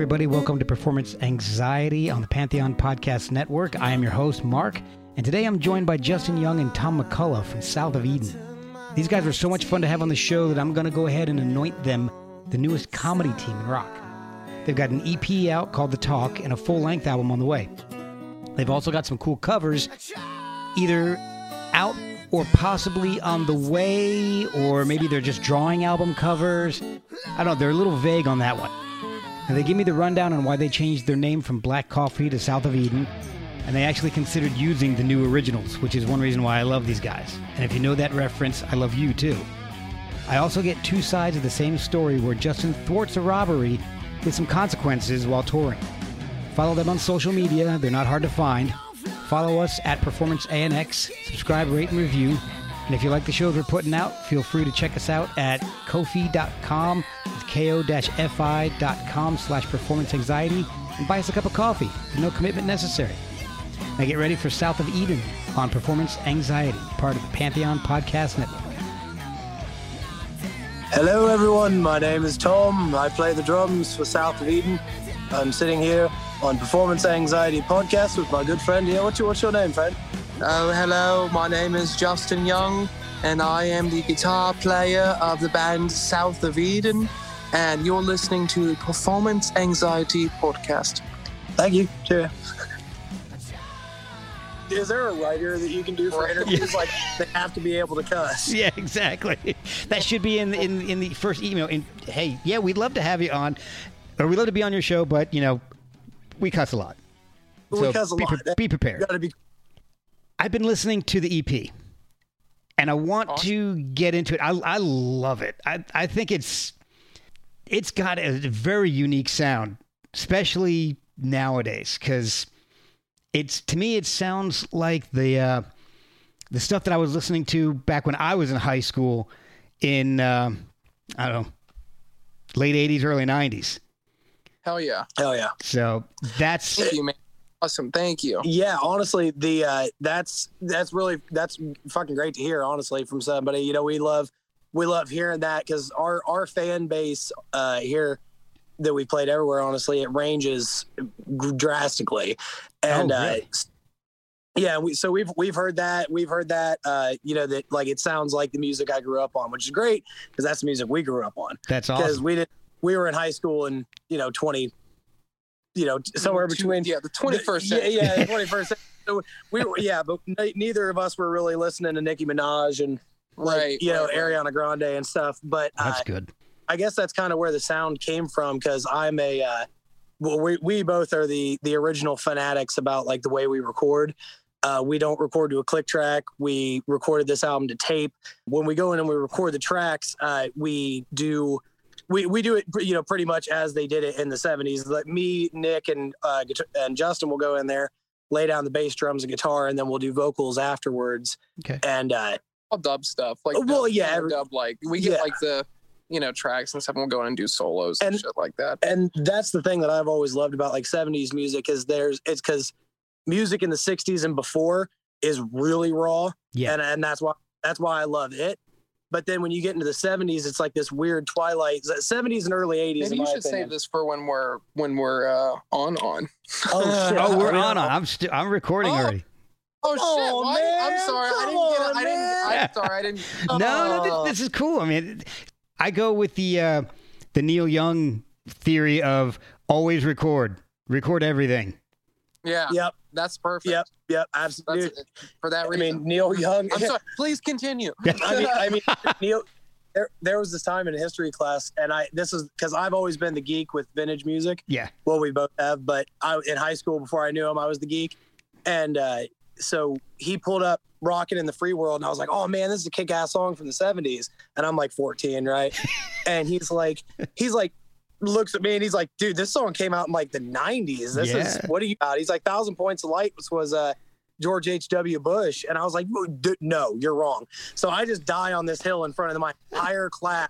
everybody. Welcome to Performance Anxiety on the Pantheon Podcast Network. I am your host, Mark, and today I'm joined by Justin Young and Tom McCullough from South of Eden. These guys are so much fun to have on the show that I'm going to go ahead and anoint them the newest comedy team in rock. They've got an EP out called The Talk and a full length album on the way. They've also got some cool covers, either out or possibly on the way, or maybe they're just drawing album covers. I don't know, they're a little vague on that one. And they give me the rundown on why they changed their name from Black Coffee to South of Eden, and they actually considered using the new originals, which is one reason why I love these guys. And if you know that reference, I love you too. I also get two sides of the same story where Justin thwarts a robbery with some consequences while touring. Follow them on social media, they're not hard to find. Follow us at Performance ANX, subscribe, rate, and review. And if you like the shows we're putting out, feel free to check us out at kofi.com, ko-fi.com slash performance anxiety, and buy us a cup of coffee. No commitment necessary. Now get ready for South of Eden on Performance Anxiety, part of the Pantheon Podcast Network. Hello, everyone. My name is Tom. I play the drums for South of Eden. I'm sitting here on Performance Anxiety Podcast with my good friend here. What's your, what's your name, friend? Oh, hello. My name is Justin Young, and I am the guitar player of the band South of Eden. And you're listening to the Performance Anxiety Podcast. Thank you. Cheerio. Is there a writer that you can do for interviews? Like they have to be able to cuss. Yeah, exactly. That should be in in in the first email. In, hey, yeah, we'd love to have you on, or we'd love to be on your show, but you know, we cuss a lot. We So cuss a be, lot. pre- be prepared. You gotta be. I've been listening to the EP, and I want to get into it. I, I love it. I, I think it's it's got a very unique sound, especially nowadays, because it's to me it sounds like the uh, the stuff that I was listening to back when I was in high school in uh, I don't know late '80s, early '90s. Hell yeah. Hell yeah. So that's Thank you, man. Awesome. Thank you. Yeah, honestly, the uh, that's that's really that's fucking great to hear. Honestly, from somebody, you know, we love we love hearing that because our our fan base uh, here that we played everywhere. Honestly, it ranges drastically, and Oh, really? uh, yeah, we so we've we've heard that we've heard that uh, you know that like it sounds like the music I grew up on, which is great because that's the music we grew up on that's because we did we were in high school in you know twenty you know somewhere between Yeah, the 21st yeah, century. yeah, twenty first. So we were, yeah, but ne- neither of us were really listening to Nicki Minaj and like, Right. you know, right, right. Ariana Grande and stuff. But uh, That's good. I guess that's kind of where the sound came from because I'm a, uh, well, we we both are the the original fanatics about like the way we record. Uh, we don't record to a click track. We recorded this album to tape. When we go in and we record the tracks, uh, we do we, we do it you know pretty much as they did it in the 70s. Like me, Nick, and uh, and Justin will go in there, lay down the bass, drums, and guitar, and then we'll do vocals afterwards. Okay. And uh, All dub stuff. Like Oh, well, dub- yeah, every- dub like we get Yeah. like the you know tracks and stuff. and We'll go in and do solos and, And- shit like that. and that's the thing that I've always loved about like 70s music is there's it's because music in the 60s and before is really raw Yeah. and and that's why that's why I love it. But then when you get into the 70s, it's like this weird twilight. 70s and early 80s. Maybe in you should opinion. save this for when we're when we're uh, on on. Oh, shit. Oh, we're on. on. I'm still. I'm recording Oh. already. Oh shit! Oh, Why? I'm man, sorry. I didn't get. on, it. I didn't. man. I'm sorry. I didn't. No, no, Oh. this, this is cool. I mean, I go with the uh, the Neil Young theory of always record, record everything. Yeah, Yep, that's perfect. yep, yep, That's absolutely. for that reason. I mean, Neil Young. I'm sorry. Please continue. I mean, I mean, Neil. There, there was this time in history class, and I this is because I've always been the geek with vintage music. Yeah. Well, we both have, but I in high school before I knew him, I was the geek, and uh, so he pulled up "Rockin' in the Free World," and I was like, "Oh man, this is a kick-ass song from the '70s," and I'm like 14, right? and he's like, he's like, looks at me and he's like, "Dude, this song came out in like the '90s. This is what are you about?" He's like, "Thousand Points of Light," which was uh, George H.W. Bush, and I was like, "No, you're wrong." So I just die on this hill in front of my entire class.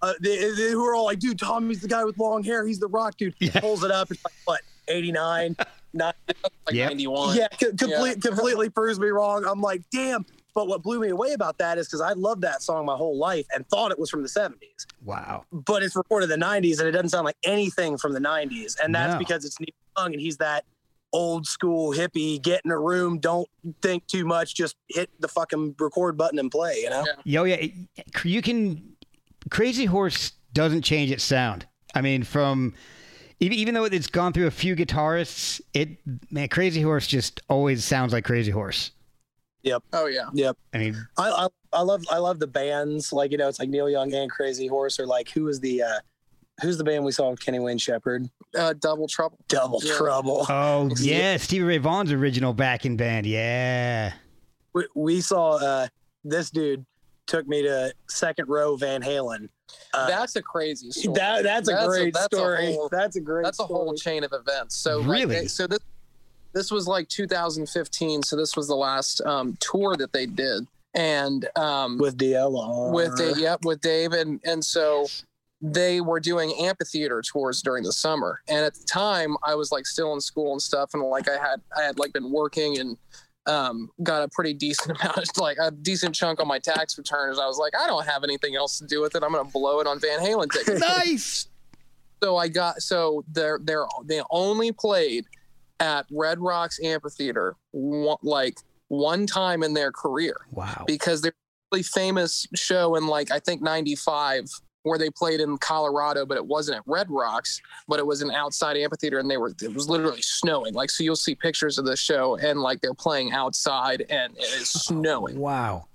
Uh, they, they, who are all like, dude, Tommy's the guy with long hair. He's the rock dude. Yeah. Pulls it up. It's like, what, 89? Not, Like Yep. 91. yeah, co- complete, completely proves me wrong. I'm like, damn, but what blew me away about that is because I loved that song my whole life and thought it was from the 70s. Wow. But it's recorded in the 90s and it doesn't sound like anything from the 90s. And that's No. because it's Neil Young and he's that old school hippie, get in a room, don't think too much, just hit the fucking record button and play, you know? Yo, yeah, you can. Crazy Horse doesn't change its sound. I mean, from even, even though it's gone through a few guitarists, it man, Crazy Horse just always sounds like Crazy Horse. Oh yeah. Yep. I mean, I, I I love I love the bands like you know it's like Neil Young and Crazy Horse or like who was the uh who's the band we saw with Kenny Wayne Shepherd Uh, double trouble. Double Yeah. Trouble oh Yeah. yeah, Stevie Ray Vaughan's original backing band. Yeah. we, we saw uh this dude took me to second row Van Halen uh, That's a crazy story. that that's a That's a- great that's a story whole- that's a great That's a whole story. chain of events. So Really? they- so this this was like 2015. So this was the last um, tour that they did, and um, with DLR with Dave, yep, with Dave, and and so they were doing amphitheater tours during the summer. And at the time, I was like still in school and stuff, and like I had I had like been working and um, got a pretty decent amount, of, like a decent chunk on my tax returns. I was like, I don't have anything else to do with it. I'm gonna blow it on Van Halen tickets. nice. so I got so they're they're they only played at Red Rocks Amphitheater one, like one time in their career Wow. because they're a really famous show in like I think '95 where they played in Colorado, but it wasn't at Red Rocks, but it was an outside amphitheater, and they were it was literally snowing. Like so, you'll see pictures of the show, and like they're playing outside, and it is oh, snowing. Wow.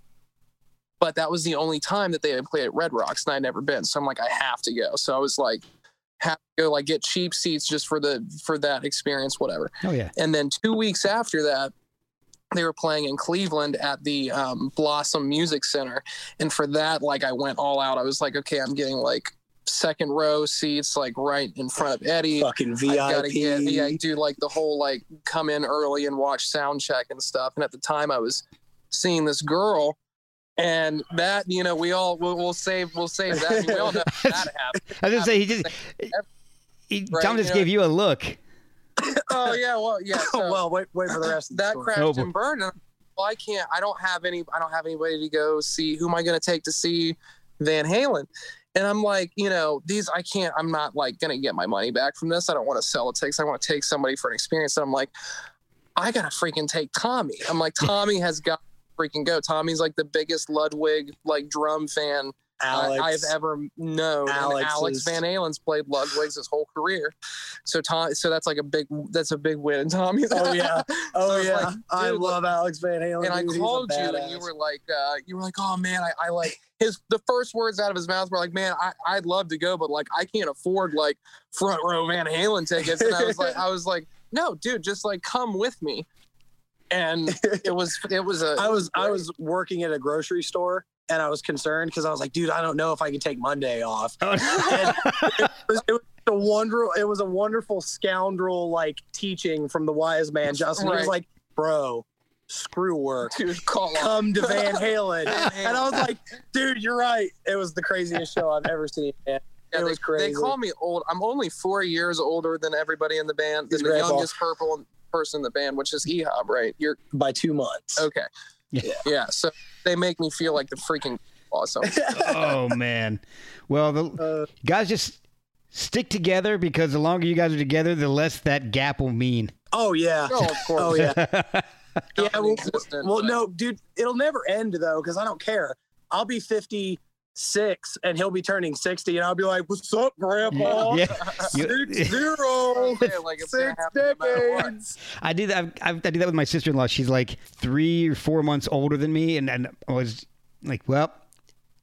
But that was the only time that they had played at Red Rocks, and I'd never been. So I'm like, I have to go. So I was like, have to go like get cheap seats just for the for that experience, whatever. Oh yeah. And then two weeks after that, they were playing in Cleveland at the um, Blossom Music Center. And for that, like, I went all out. I was like, okay, I'm getting like second row seats, like right in front of Eddie. fucking I gotta get, VIP yeah, do like the whole like come in early and watch sound check and stuff. And at the time, I was seeing this girl. And that, you know, we all we'll, we'll save we'll save that. I mean, we all know that happened. I was gonna say he just. He, Right, Tom you just know- gave you a look. Oh yeah, well yeah. So, well wait wait for the rest of the that story. crashed Oh, and burned. I'm- well, I can't. I don't have any. I don't have anybody to go see. Who am I going to take to see Van Halen? And I'm like, you know, these. I can't. I'm not like going to get my money back from this. I don't want to sell the tickets. I want to take somebody for an experience. And I'm like, I gotta freaking take Tommy. I'm like, Tommy has got to freaking go. Tommy's like the biggest Ludwig like drum fan Alex I've ever known. Alex Alex is- Van Halen's played Ludwig's his whole career. So Tom, so that's like a big, that's a big win in Tommy's. Oh, yeah. oh So yeah like, I love Alex Van Halen and I dude. Called you and you were like, uh, you were like, oh man, I, I like his the first words out of his mouth were like, man, I, I'd love to go, but like I can't afford like front row Van Halen tickets. And I was like, I was like, no, dude, just like come with me. And it was it was a I was I was working at a grocery store and I was concerned because I was like, dude, I don't know if I can take Monday off. Oh, it was, it was a wonderful it was a wonderful scoundrel like teaching from the wise man Justin. He was like, bro, screw work. dude call off. Come to Van Halen. And I was like, dude, you're right. It was the craziest show I've ever seen, man. Yeah, it they, was crazy. they call me old. I'm only four years older than everybody in the band. He's the grandpa. youngest purple person in the band, which is Ehab, right? You're by two months. okay. Yeah. Yeah. So they make me feel like the freaking awesome. oh man. Well, the Uh, guys just stick together because the longer you guys are together, the less that gap will mean. oh yeah. oh, of course. Oh yeah. yeah. Well, Non-existent, well no, dude, it'll never end though, because I don't care. I'll be 56 and he'll be turning 60, and I'll be like, "What's up, Grandpa? yeah. You- Six zero, Yeah, like it's six happen no matter what. decades." I do that. I, I do that with my sister in law. She's like three or four months older than me, and, and I was like, "Well,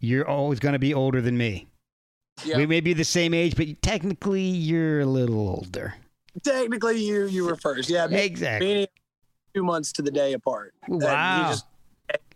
you're always going to be older than me. Yeah. We may be the same age, but technically, you're a little older." Technically, you you were first. Yeah, me, Exactly. me and two months to the day apart. And Wow.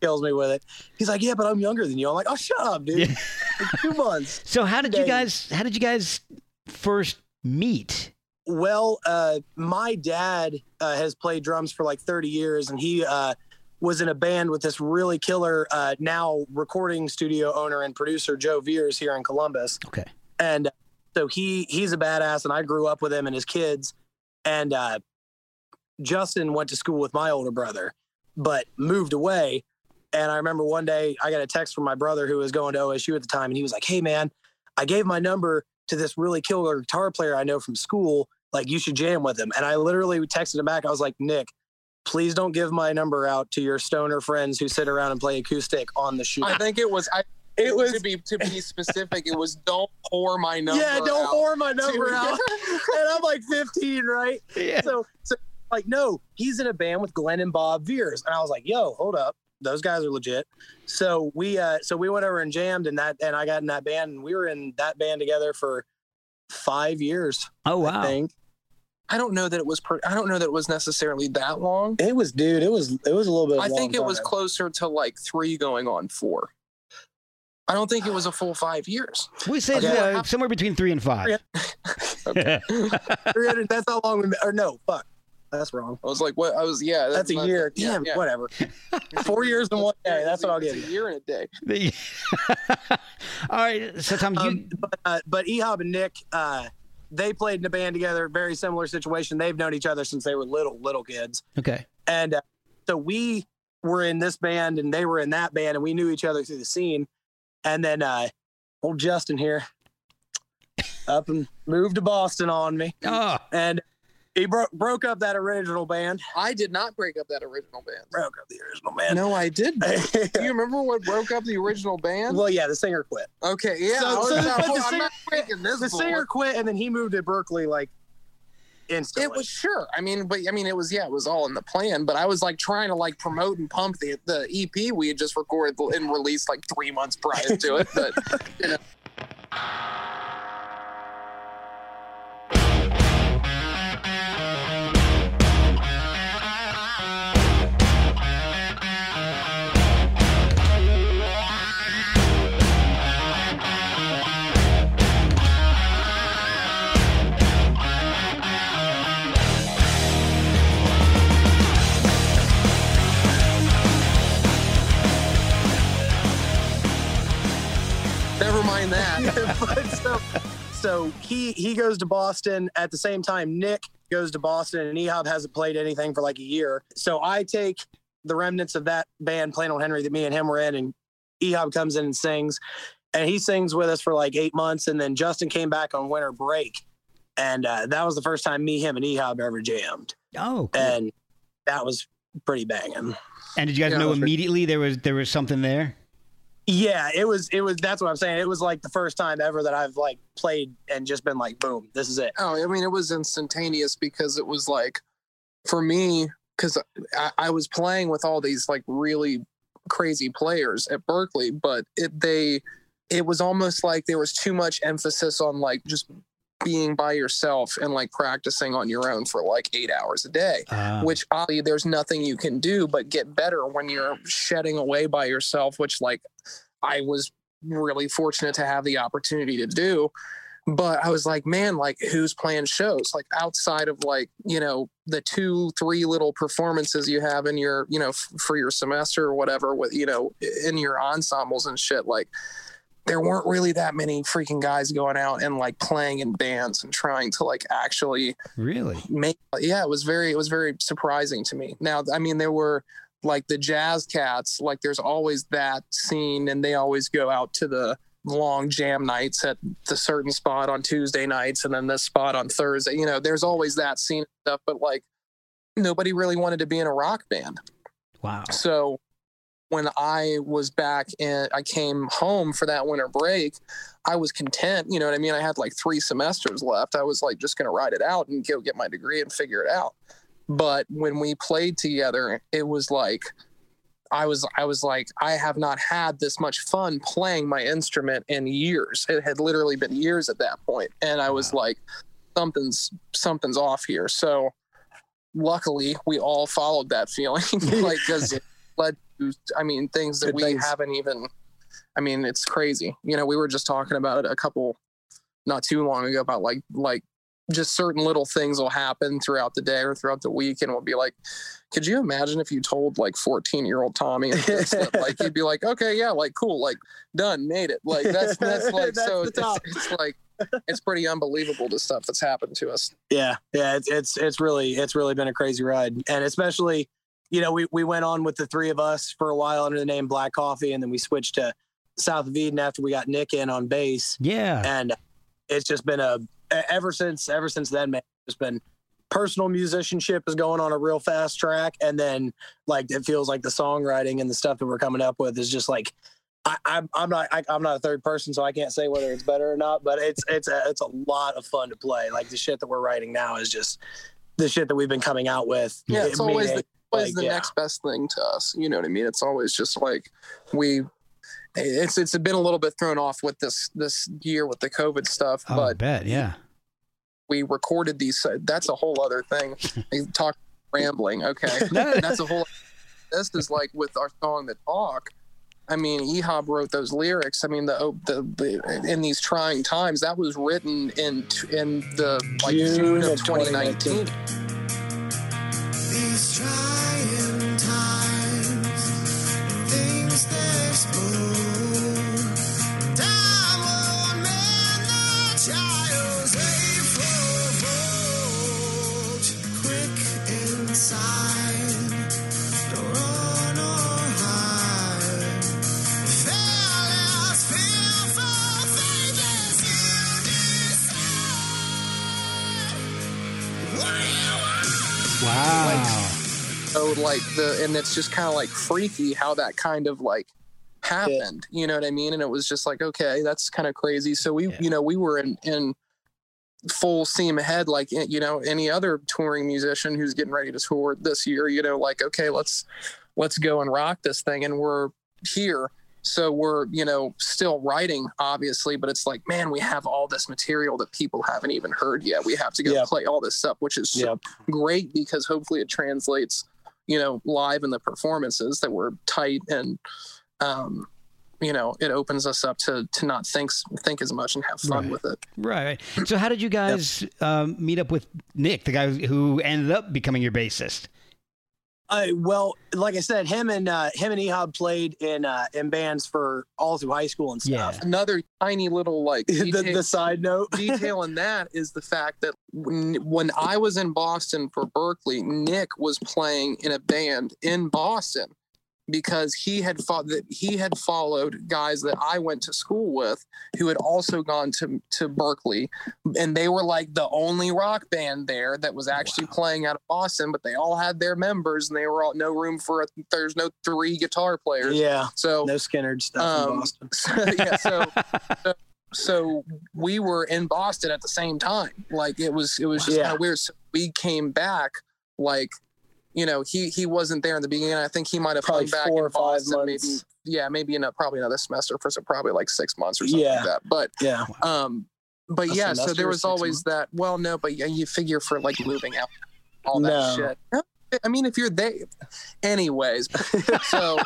Kills me with it. He's like, "Yeah, but I'm younger than you." I'm like, "Oh, shut up, dude. Yeah. Like, two months." So how did you guys? How did you guys first meet? Well, uh, my dad uh, has played drums for like 30 years, and he uh, was in a band with this really killer, uh, now recording studio owner and producer Joe Viers here in Columbus. Okay. And so he he's a badass, and I grew up with him and his kids. And uh, Justin went to school with my older brother, but moved away. And I remember one day I got a text from my brother who was going to OSU at the time, and he was like, "Hey man, I gave my number to this really killer guitar player I know from school. Like you should jam with him." And I literally texted him back. I was like, "Nick." Please don't give my number out to your stoner friends who sit around and play acoustic on the shoot. I think it was. I, It was to be to be specific. It was don't pour my number. yeah, don't out. pour my number to- out. and I'm like 15, right? Yeah. So, so like, no, he's in a band with Glenn and Bob Viers, and I was like, yo, hold up, those guys are legit. So we, uh, so we went over and jammed, and that, and I got in that band, and we were in that band together for five years. Oh I wow. think I don't know that it was. Per, I don't know that it was necessarily that long. it was, dude. It was, it was a little bit. I think it was closer to like three going on four. I don't think it was a full five years. We say Okay. uh, somewhere between three and five. Okay. 300 That's how long we. Or no, fuck, that's wrong. I was like, what? I was, yeah. That's a year. yeah, Damn, yeah. whatever. Four years and one day. That's what I'll give you. A year and a day. The- All right. So Tom, you Um, but uh, but Ehab and Nick, uh, they played in a band together. Very similar situation. They've known each other since they were little little kids, okay? and uh, so we were in this band and they were in that band, and we knew each other through the scene. And then uh, old Justin here, up and moved to Boston on me, Oh, and he broke broke up that original band. I did not break up that original band. Broke up the original band. No, I did. Do you remember what broke up the original band? well, yeah, the singer quit. Okay, yeah. So- so not- the singer-. The singer quit, and then he moved to Berklee like instantly. It was sure. I mean, but I mean, it was yeah, it was all in the plan. But I was like trying to like promote and pump the the EP we had just recorded and released like three months prior to it. But you know, but so, so he he goes to Boston at the same time. Nick goes to Boston, and Ehab hasn't played anything for like a year. So I take the remnants of that band, Plain Old Henry, that me and him were in, and Ehab comes in and sings, and he sings with us for like eight months, and then Justin came back on winter break, and uh, that was the first time me, him, and Ehab ever jammed, oh, cool. and that was pretty banging. and did you guys yeah, know that's right. immediately there was there was something there? Yeah, it was it was that's what I'm saying. It was like the first time ever that I've like played and just been like, boom, this is it. Oh, I mean, it was instantaneous because it was like, for me, because I, I was playing with all these like really crazy players at Berklee, but it they, it was almost like there was too much emphasis on like just being by yourself and like practicing on your own for like eight hours a day Uh, which obviously there's nothing you can do but get better when you're shedding away by yourself which like i was really fortunate to have the opportunity to do. But i was like man like who's playing shows? Like outside of like you know the two three little performances you have in your you know f- for your semester or whatever with you know in your ensembles and shit like there weren't really that many freaking guys going out and like playing in bands and trying to like actually really? make yeah it was very it was very surprising to me now i mean there were like the jazz cats like there's always that scene and they always go out to the long jam nights at the certain spot on tuesday nights and then this spot on thursday you know there's always that scene stuff but like nobody really wanted to be in a rock band Wow. so when I was back and I came home for that winter break, I was content. You know what I mean? I had like three semesters left. I was like just going to ride it out and go get my degree and figure it out. But when we played together, it was like, I was I was like I have not had this much fun playing my instrument in years. It had literally been years at that point, and I was Wow. like, something's something's off here. So luckily, we all followed that feeling, like because it led I mean things that Good we things. haven't even. I mean, it's crazy. You know, we were just talking about it a couple, not too long ago about like like just certain little things will happen throughout the day or throughout the week, and we'll be like, could you imagine if you told like 14 year old Tommy that, like he'd be like, okay, yeah, like cool, like done, made it. Like that's that's like That's so it's, it's like it's pretty unbelievable the stuff that's happened to us. Yeah, yeah, it's it's it's really it's really been a crazy ride, and especially you know, we, we went on with the three of us for a while under the name Black Coffee, and then we switched to South of Eden after we got Nick in on bass. Yeah. And it's just been a ever since ever since then, man, it's been personal musicianship is going on a real fast track, and then like it feels like the songwriting and the stuff that we're coming up with is just like. I, I'm I'm not I, I'm not a third person, so I can't say whether it's better or not. But it's it's a it's a lot of fun to play. Like the shit that we're writing now is just the shit that we've been coming out with. Yeah, it's always the, always like, the yeah. next best thing to us. You know what I mean? It's always just like we. It's it's been a little bit thrown off with this this year with the COVID stuff, Oh, I but bet. Yeah. we recorded these. That's a whole other thing. They Talk rambling. Okay, that's a whole. This is like with our song "The Talk." I mean, Ehab wrote those lyrics. I mean, the, oh, the the in these trying times, that was written in in the like June June, of of 2019. 2019. Wow. so like the and it's just kind of like freaky how that kind of like happened you know what i mean? And it was just like okay that's kind of crazy. So we Yeah. you know we were in in full steam ahead like eh, you know any other touring musician who's getting ready to tour this year you know like okay let's let's go and rock this thing. And we're here so we're you know still writing obviously but it's like man we have all this material that people haven't even heard yet we have to go Yep. play all this stuff which is Yep. great because hopefully it translates you know live in the performances that were tight and um you know it opens us up to to not think think as much and have fun Right. with it Right. So, how did you guys um, meet up with Nick, the guy who ended up becoming your bassist? Uh, well, like I said, him and uh, him and Ehab played in uh, in bands for all through high school and stuff. Yeah. another tiny little like the, the side note. detail in that is the fact that when, when i was in boston for berklee nick was playing in a band in boston because he had fought that he had followed guys that I went to school with who had also gone to to Berklee and they were like the only rock band there that was actually playing out of Boston but they all had their members and they were all no room for a, there's no three guitar players Yeah, so no Skinner stuff in Um, Boston. yeah so so we were in Boston at the same time. Like it was it was just Yeah. kind of weird. So we came back like you know he he wasn't there in the beginning. I think he might have Probably back four or five Boston maybe months. yeah maybe in a, probably another semester for some, probably like six months or something Yeah. like that. But yeah, um but A yeah so there was always that well no but yeah, you figure for like moving out all that No. shit. I mean if you're there anyways so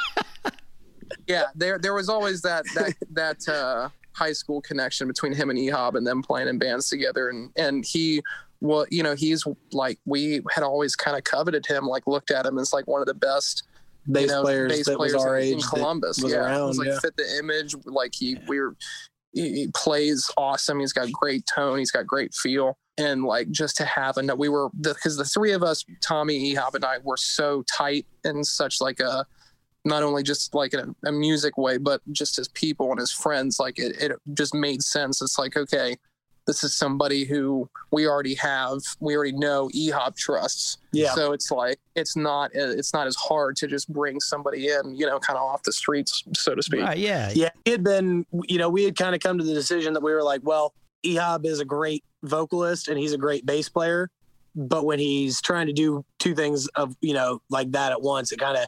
yeah there there was always that that that uh high school connection between him and ehab and them playing in bands together and and he well you know he's like we had always kind of coveted him like looked at him as like one of the best bass you know, players bass that was our in, in age. that- Columbus. yeah, around, was like yeah. fit the image. Like he, we were, he, he plays awesome. He's got great tone. He's got great feel. And like just to have a, we were because the, three of us, Tommy, Ehab, and I, were so tight and such like a, not only just like in a, a music way, but just as people and as friends. Like it, it just made sense. It's like okay, this is somebody who we already have, we already know Ehab trusts. yeah, So it's like it's not it's not as hard to just bring somebody in, you know, kind of off the streets, so to speak. Right, yeah. yeah. He had been, you know, we had kind of come to the decision that we were like, well, Ehab is a great vocalist and he's a great bass player, but when he's trying to do two things of, you know, like that at once, it kind of,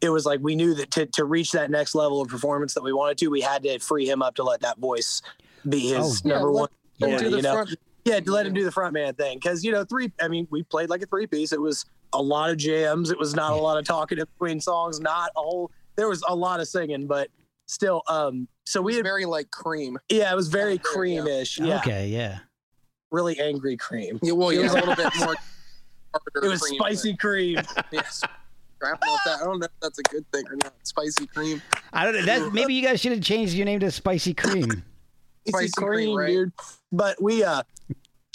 it was like we knew that to, to reach that next level of performance that we wanted to, we had to free him up to let that voice be his Oh, number let- one. Don't Yeah, do the you know, front. Yeah, to let him do the front man thing. Cause you know, three I mean, we played like a three piece. It was a lot of jams. It was not a lot of talking in between songs, not a whole there was a lot of singing, but still um so we had very like cream. yeah, it was very creamish. Yeah. Okay, yeah. Really angry cream. Yeah, well, yeah, a little bit more. It was spicy cream. Yes. Crap about that. I don't know if that's a good thing or not. Spicy cream. I don't know. That maybe you guys should have changed your name to Spicy Cream. Cream, cream, right? dude. But we uh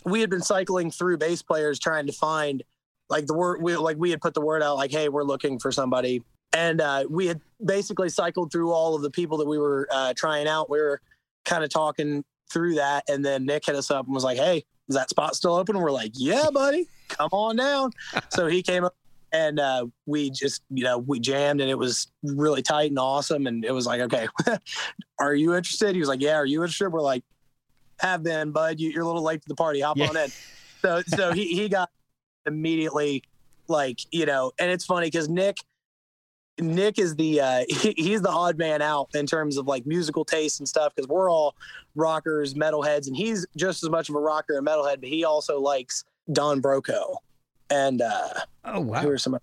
we had been cycling through bass players trying to find like the word we like we had put the word out like hey we're looking for somebody. And uh, we had basically cycled through all of the people that we were uh, trying out. We were kind of talking through that and then nick hit us up and was like hey is that spot still open? And we're like yeah buddy. Come on down. So he came up and uh, we just you know we jammed and it was really tight and awesome. And it was like okay are you interested? He was like yeah are you interested? We're like have been bud. You, you're a little late to the party. Hop Yeah. on in. So so he, he got immediately like you know and it's funny because nick nick is the uh he, he's the odd man out in terms of like musical taste and stuff because we're all rockers metalheads and he's just as much of a rocker and metalhead but he also likes don broco and uh, oh wow, are some?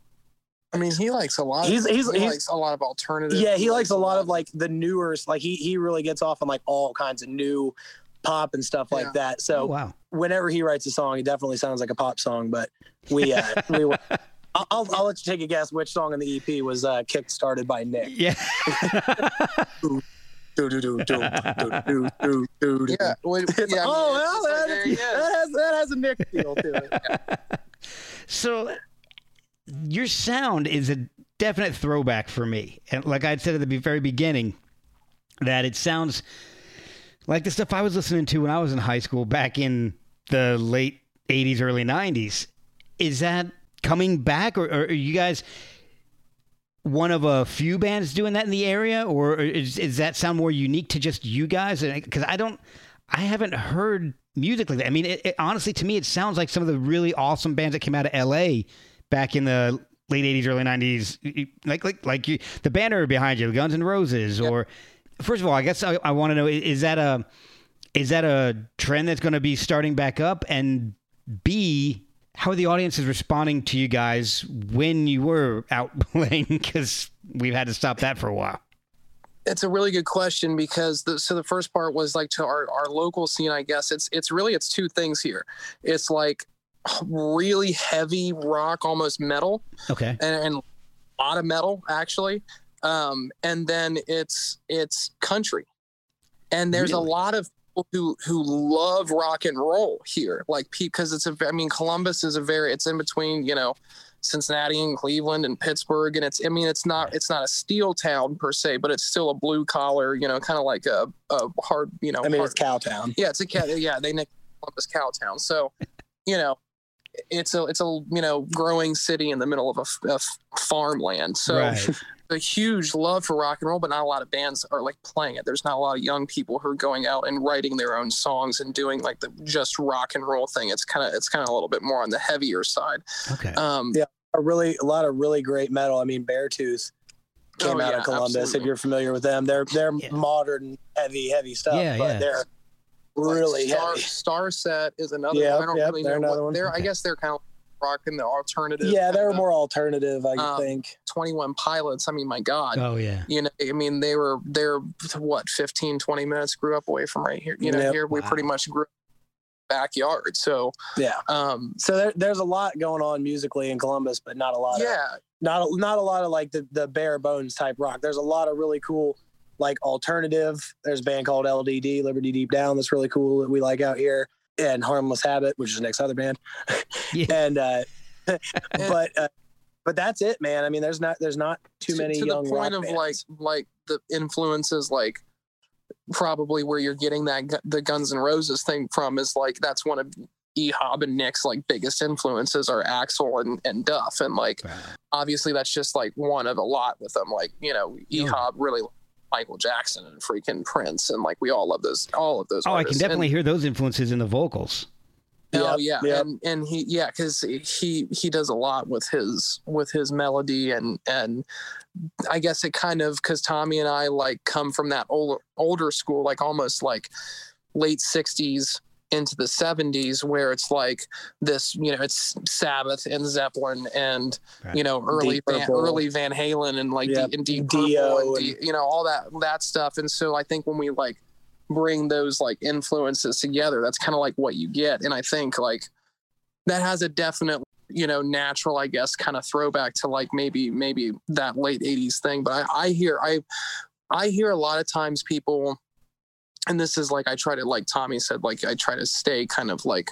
I mean, he likes a lot. Of, he's, he's, he he's, likes a lot of alternative. Yeah, he likes a lot of like the newer. Like he he really gets off on like all kinds of new pop and stuff yeah. like that. So oh, wow. whenever he writes a song, it definitely sounds like a pop song. But we uh, we. I'll, I'll, I'll, let you take a guess which song in the EP was uh, kick started by Nick. Yeah. do, do, do, do, do, do, do. Yeah. Oh, well, that, that, has, that has a Nick feel to it. Yeah. So your sound is a definite throwback for me. And like I said at the very beginning, that it sounds like the stuff I was listening to when I was in high school back in the late 80s, early 90s. Is that coming back, or, or are you guys one of a few bands doing that in the area, or is, is that sound more unique to just you guys? Because I don't, I haven't heard music like that. I mean, it, it, honestly, to me, it sounds like some of the really awesome bands that came out of L.A. back in the late '80s, early '90s, like like like you, the banner behind you, Guns N' Roses, or first of all, I guess I, I want to know is that a is that a trend that's going to be starting back up, and B, how are the audiences responding to you guys when you were out playing? Because we've had to stop that for a while. It's a really good question because the, so the first part was like to our, our local scene i guess it's it's really it's two things here it's like really heavy rock almost metal Okay. and, and a lot of metal actually um, and then it's it's country and there's Really? a lot of people who who love rock and roll here like because it's a i mean columbus is a very it's in between you know cincinnati and cleveland and pittsburgh and it's i mean it's not it's not a steel town per se but it's still a blue collar you know kind of like a, a hard you know I mean, hard, it's Cowtown. yeah, it's a cow. Yeah, they nicked Columbus Cowtown. So, you know, it's a it's a you know growing city in the middle of a farmland. So, right. a huge love for rock and roll, but not a lot of bands are like playing it. There's not a lot of young people who are going out and writing their own songs and doing like the just rock and roll thing. It's kind of it's kind of a little bit more on the heavier side. Okay. Um, Yeah. A really, a lot of really great metal. I mean, Beartooth came Oh, out yeah, of Columbus. If you're familiar with them, they're they're Yeah. modern, heavy, heavy stuff. Yeah, but yeah. they're like really Star, heavy. Starset is another. Yeah, one. I don't yep, really they're know another what one. they're. I guess they're kind of rock in the alternative. Yeah, they were more alternative, I Um, think. 21 Pilots. I mean, my God. oh yeah. you know i mean they were they're what 15 20 minutes grew up away from right here you know Yep. here we Wow. pretty much grew up backyard so Yeah. um So there, there's a lot going on musically in Columbus, but not a lot. Of, yeah not a, not a lot of like the the bare bones type rock. There's a lot of really cool like alternative. There's a band called LDD, Liberty Deep Down, that's really cool that we like out here, and Harmless Habit, which is the next other band. Yeah. and uh, but uh, but that's it, man. I mean, there's not there's not too to, many to young the point rock of bands. like like the influences like probably where you're getting that the guns N' roses thing from is like that's one of ehab and nick's like biggest influences are axl and, and duff and like obviously that's just like one of a lot with them like you know Yeah. ehab really michael jackson and freaking prince and like we all love those all of those Oh, I can artists. And- definitely hear those influences in the vocals. Oh Yep, yeah, yep. and and he yeah, because he he does a lot with his with his melody and and I guess it kind of because Tommy and I like come from that older older school, like almost like late '60s into the '70s, where it's like this, you know, it's Sabbath and Zeppelin and Right. you know early Van, early Van Halen and like Yep, D, and Deep Dio Purple and, and- D, you know all that that stuff. And so I think when we like bring those like influences together that's kind of like what you get and i think like that has a definite you know natural i guess kind of throwback to like maybe maybe that late 80s thing but i, I hear i i hear a lot of times people and this is like i try to like tommy said like i try to stay kind of like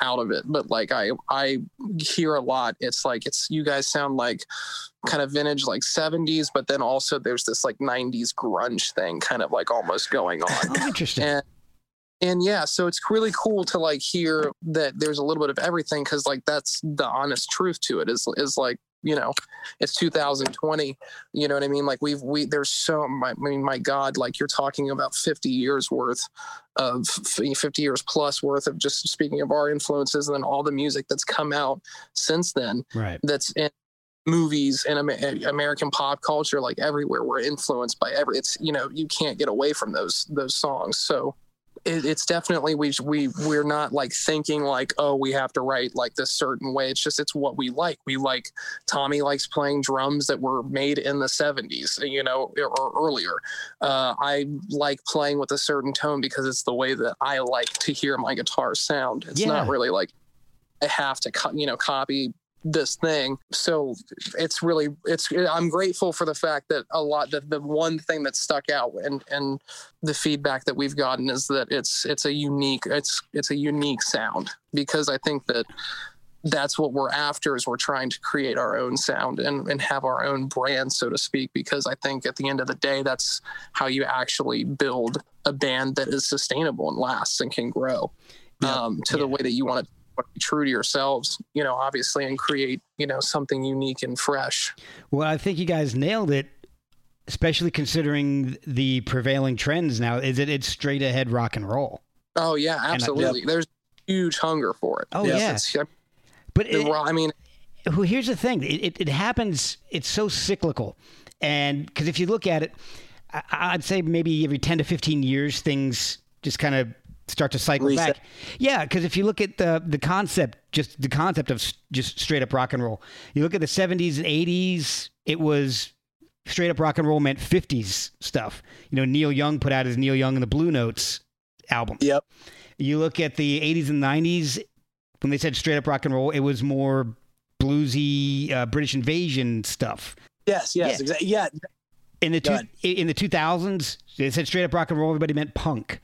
out of it. But like I I hear a lot. It's like it's you guys sound like kind of vintage like 70s, but then also there's this like 90s grunge thing kind of like almost going on. Oh, interesting. and and yeah so it's really cool to like hear that there's a little bit of everything because like that's the honest truth to it is is like you know it's 2020 you know what i mean like we've we there's so my, i mean my god like you're talking about 50 years worth of 50 years plus worth of just speaking of our influences and then all the music that's come out since then right. that's in movies and American pop culture, like everywhere, we're influenced by every. It's you know you can't get away from those those songs. So it, it's definitely we we we're not like thinking like oh we have to write like this certain way. It's just it's what we like. We like Tommy likes playing drums that were made in the '70s, you know, or earlier. Uh, I like playing with a certain tone because it's the way that I like to hear my guitar sound. It's Yeah. not really like I have to co- you know copy this thing so it's really it's i'm grateful for the fact that a lot that the one thing that stuck out and and the feedback that we've gotten is that it's it's a unique it's it's a unique sound because i think that that's what we're after is we're trying to create our own sound and, and have our own brand so to speak because i think at the end of the day that's how you actually build a band that is sustainable and lasts and can grow Yeah. um, to the way that you want to be true to yourselves you know obviously and create you know something unique and fresh Well, I think you guys nailed it, especially considering the prevailing trends now. Is it it's straight ahead rock and roll? oh yeah I- absolutely there's huge hunger for it Oh, Yes, yeah. But it, i mean here's the thing: it, it, it happens. It's so cyclical, and because if you look at it, I, I'd say maybe every ten to fifteen years, things just kind of start to cycle Reset. back. Yeah, because if you look at the the concept, just the concept of just straight up rock and roll. You look at the '70s and '80s, it was straight up rock and roll meant '50s stuff. You know, Neil Young put out his Neil Young and the Blue Notes album. Yep. You look at the 80s and 90s, when they said straight up rock and roll, it was more bluesy uh, British invasion stuff. Yes, yes, Yeah. exactly. Yeah, In the two, in the 2000s, they said straight up rock and roll, everybody meant punk.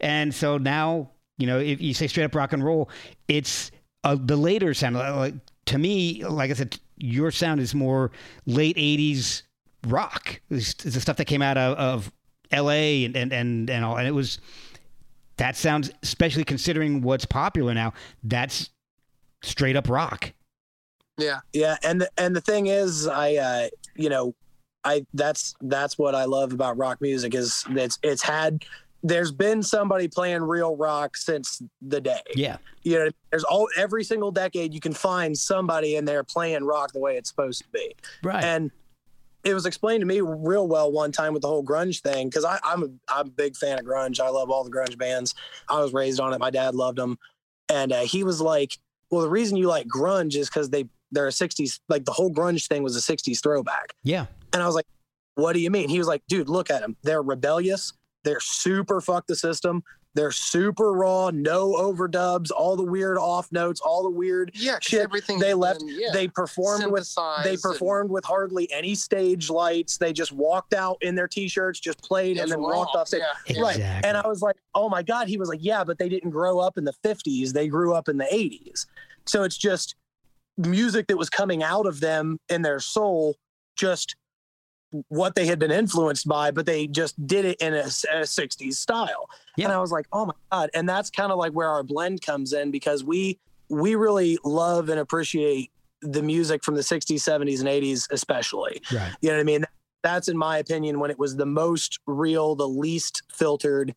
And so now, you know, if you say straight up rock and roll, it's uh, the later sound. Like, to me, like I said, your sound is more late 80s rock. It's, it's the stuff that came out of, of LA and, and, and, and all. And it was, that sounds, especially considering what's popular now, that's straight up rock. yeah yeah and the, and the thing is i uh you know i that's that's what i love about rock music is it's it's had there's been somebody playing real rock since the day Yeah. you know there's all every single decade you can find somebody in there playing rock the way it's supposed to be Right. and it was explained to me real well one time with the whole grunge thing because I'm a I'm a big fan of grunge. I love all the grunge bands. I was raised on it. My dad loved them, and uh, he was like, "Well, the reason you like grunge is because they they're a '60s like the whole grunge thing was a '60s throwback." yeah. And I was like, "What do you mean?" He was like, "Dude, look at them. They're rebellious. They're super fuck the system. They're super raw, no overdubs, all the weird off notes, all the weird. yeah, Shit, everything they left- been, yeah, They performed with synthesized they and- performed with hardly any stage lights. They just walked out in their t-shirts, just played, It and then raw. walked off stage. Yeah, Right. Exactly. And I was like, "Oh my god!" He was like, "Yeah, but they didn't grow up in the '50s. They grew up in the '80s. So it's just music that was coming out of them in their soul, just what they had been influenced by, but they just did it in a, a '60s style." Yeah. And I was like, "Oh my god!" And that's kind of like where our blend comes in because we we really love and appreciate the music from the 60s, 70s, and 80s, especially. Right. You know what I mean? That's in my opinion when it was the most real, the least filtered,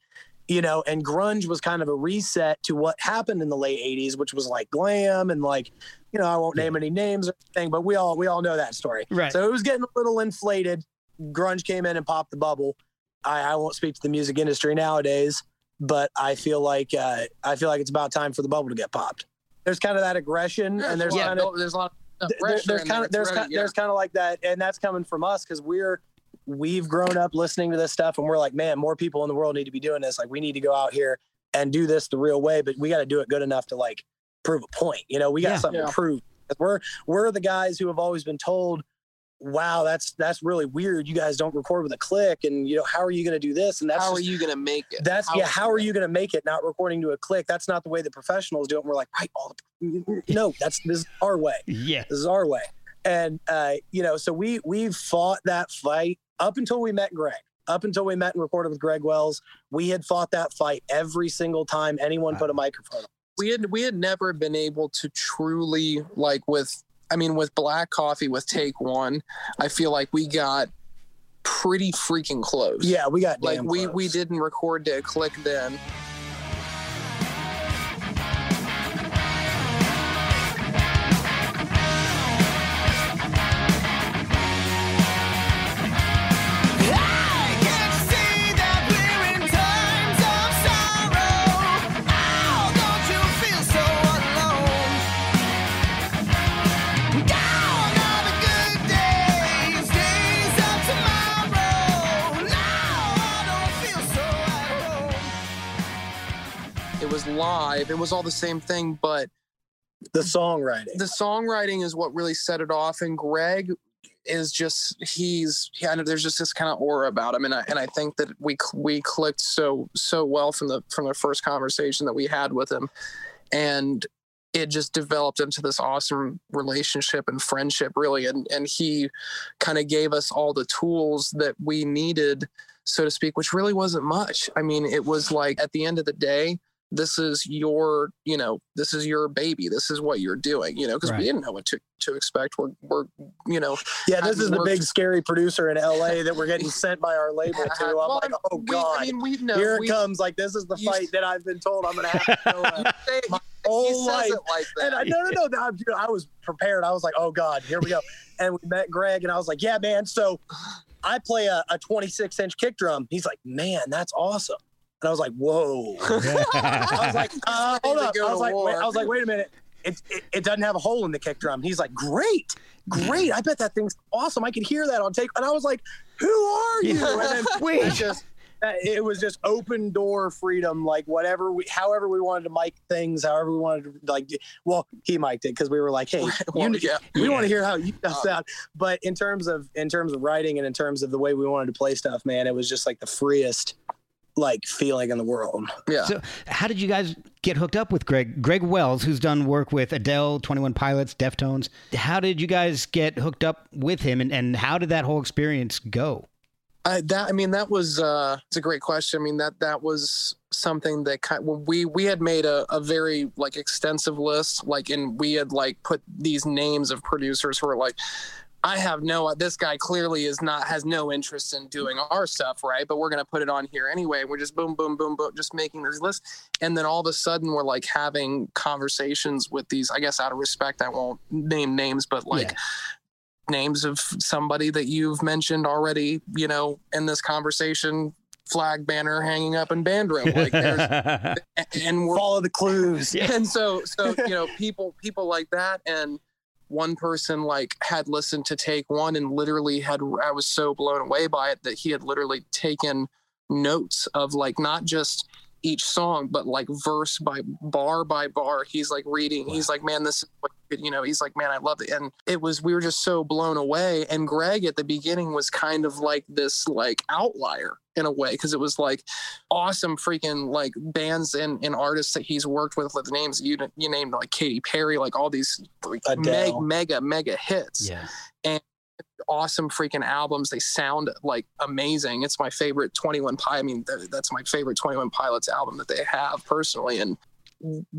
you know, and grunge was kind of a reset to what happened in the late 80s, which was like glam and like, you know, I won't name any names or anything, but we all we all know that story. Right. So it was getting a little inflated. Grunge came in and popped the bubble. I, I won't speak to the music industry nowadays, but I feel like uh, I feel like it's about time for the bubble to get popped. There's kind of that aggression, and there's yeah, kind of no, there's a lot of there- there's kind there. of there's It's kind, ready, there's kind of like that and that's coming from us because we're we've grown up listening to this stuff and we're like man more people in the world need to be doing this like we need to go out here and do this the real way but we got to do it good enough to like prove a point you know we got Yeah. something Yeah. to prove. we're we're the guys who have always been told wow, that's that's really weird. You guys don't record with a click, and you know, how are you going to do this? And that's How just- are you gonna make it? that's yeah. How are you going to make it not recording to a click? That's not the way the professionals do it. And we're like, right, all the, mm, mm, mm. no, that's this is our way. Yeah. This is our way. And uh, you know, so we we've fought that fight up until we met Greg. Up until we met and recorded with Greg Wells, we had fought that fight every single time anyone put a microphone. on. we had we had never been able to truly like with I mean with Black Coffee with Take One, I feel like we got pretty freaking close. Yeah, we got like damn we we didn't record to click then. Live. It was all the same thing, but the songwriting. the songwriting is what really set it off. And Greg is just he's yeah. There's just this kind of aura about him, and I and I think that we we clicked so so well from the from the first conversation that we had with him, and it just developed into this awesome relationship and friendship really and and he kind of gave us all the tools that we needed so to speak which really wasn't much i mean it was like at the end of the day this is your you know this is your baby this is what you're doing you know because Right. we didn't know what to, to expect we're, we're you know yeah, this is the big scary producer in LA that we're getting sent by our label to. I'm Well, like, oh we, god, i mean we know here it we, comes. Like this is the you- fight that I've been told I'm gonna have to go. Uh, say, my whole life. like that And I, no, no, no, no. I'm- I was prepared. I was like, oh God, here we go. And we met Greg, and I was like, yeah, man. So I play a, a 26 inch kick drum. He's like, man, that's awesome. And I was like, whoa. I was like, uh, hold up. I was like, wait. I was like, wait a minute. It, it, it doesn't have a hole in the kick drum. He's like, great, great. I bet that thing's awesome. I could hear that on tape. And I was like, who are you? And then it just it was just open door freedom like whatever we however we wanted to mic things however we wanted to like well he mic'd it because we were like hey Well, you, yeah. we Yeah. want to hear how you Uh, sound but in terms of in terms of writing and in terms of the way we wanted to play stuff man it was just like the freest like feeling in the world yeah So, how did you guys get hooked up with Greg? Greg Wells, who's done work with Adele, Twenty One Pilots, Deftones. How did you guys get hooked up with him, and, and how did that whole experience go? I, that I mean that was uh it's a great question. I mean that that was something that kind when we we had made a, a very like extensive list like and we had like put these names of producers who were like I have no uh, this guy clearly is not has no interest in doing our stuff right but we're gonna put it on here anyway we're just boom boom boom boom just making this list and then all of a sudden we're like having conversations with these I guess out of respect I won't name names but like Yeah. names of somebody that you've mentioned already, you know, in this conversation, flag banner hanging up in band room. Like there's and we're follow the clues Yeah. and so so you know, people people like that and one person like had listened to take one and literally had I was so blown away by it that he had literally taken notes of like not just each song but like verse by bar by bar. He's like reading. He's like man this is what you know he's like man i love it. And it was we were just so blown away. And greg at the beginning was kind of like this like outlier in a way because it was like awesome freaking like bands and, and artists that he's worked with with names you you named like Katy Perry like all these like, meg, Adele. mega mega hits yeah. awesome freaking albums. They sound like amazing. It's my favorite 21 Pi. I mean, th- that's my favorite 21 Pilots album that they have personally. And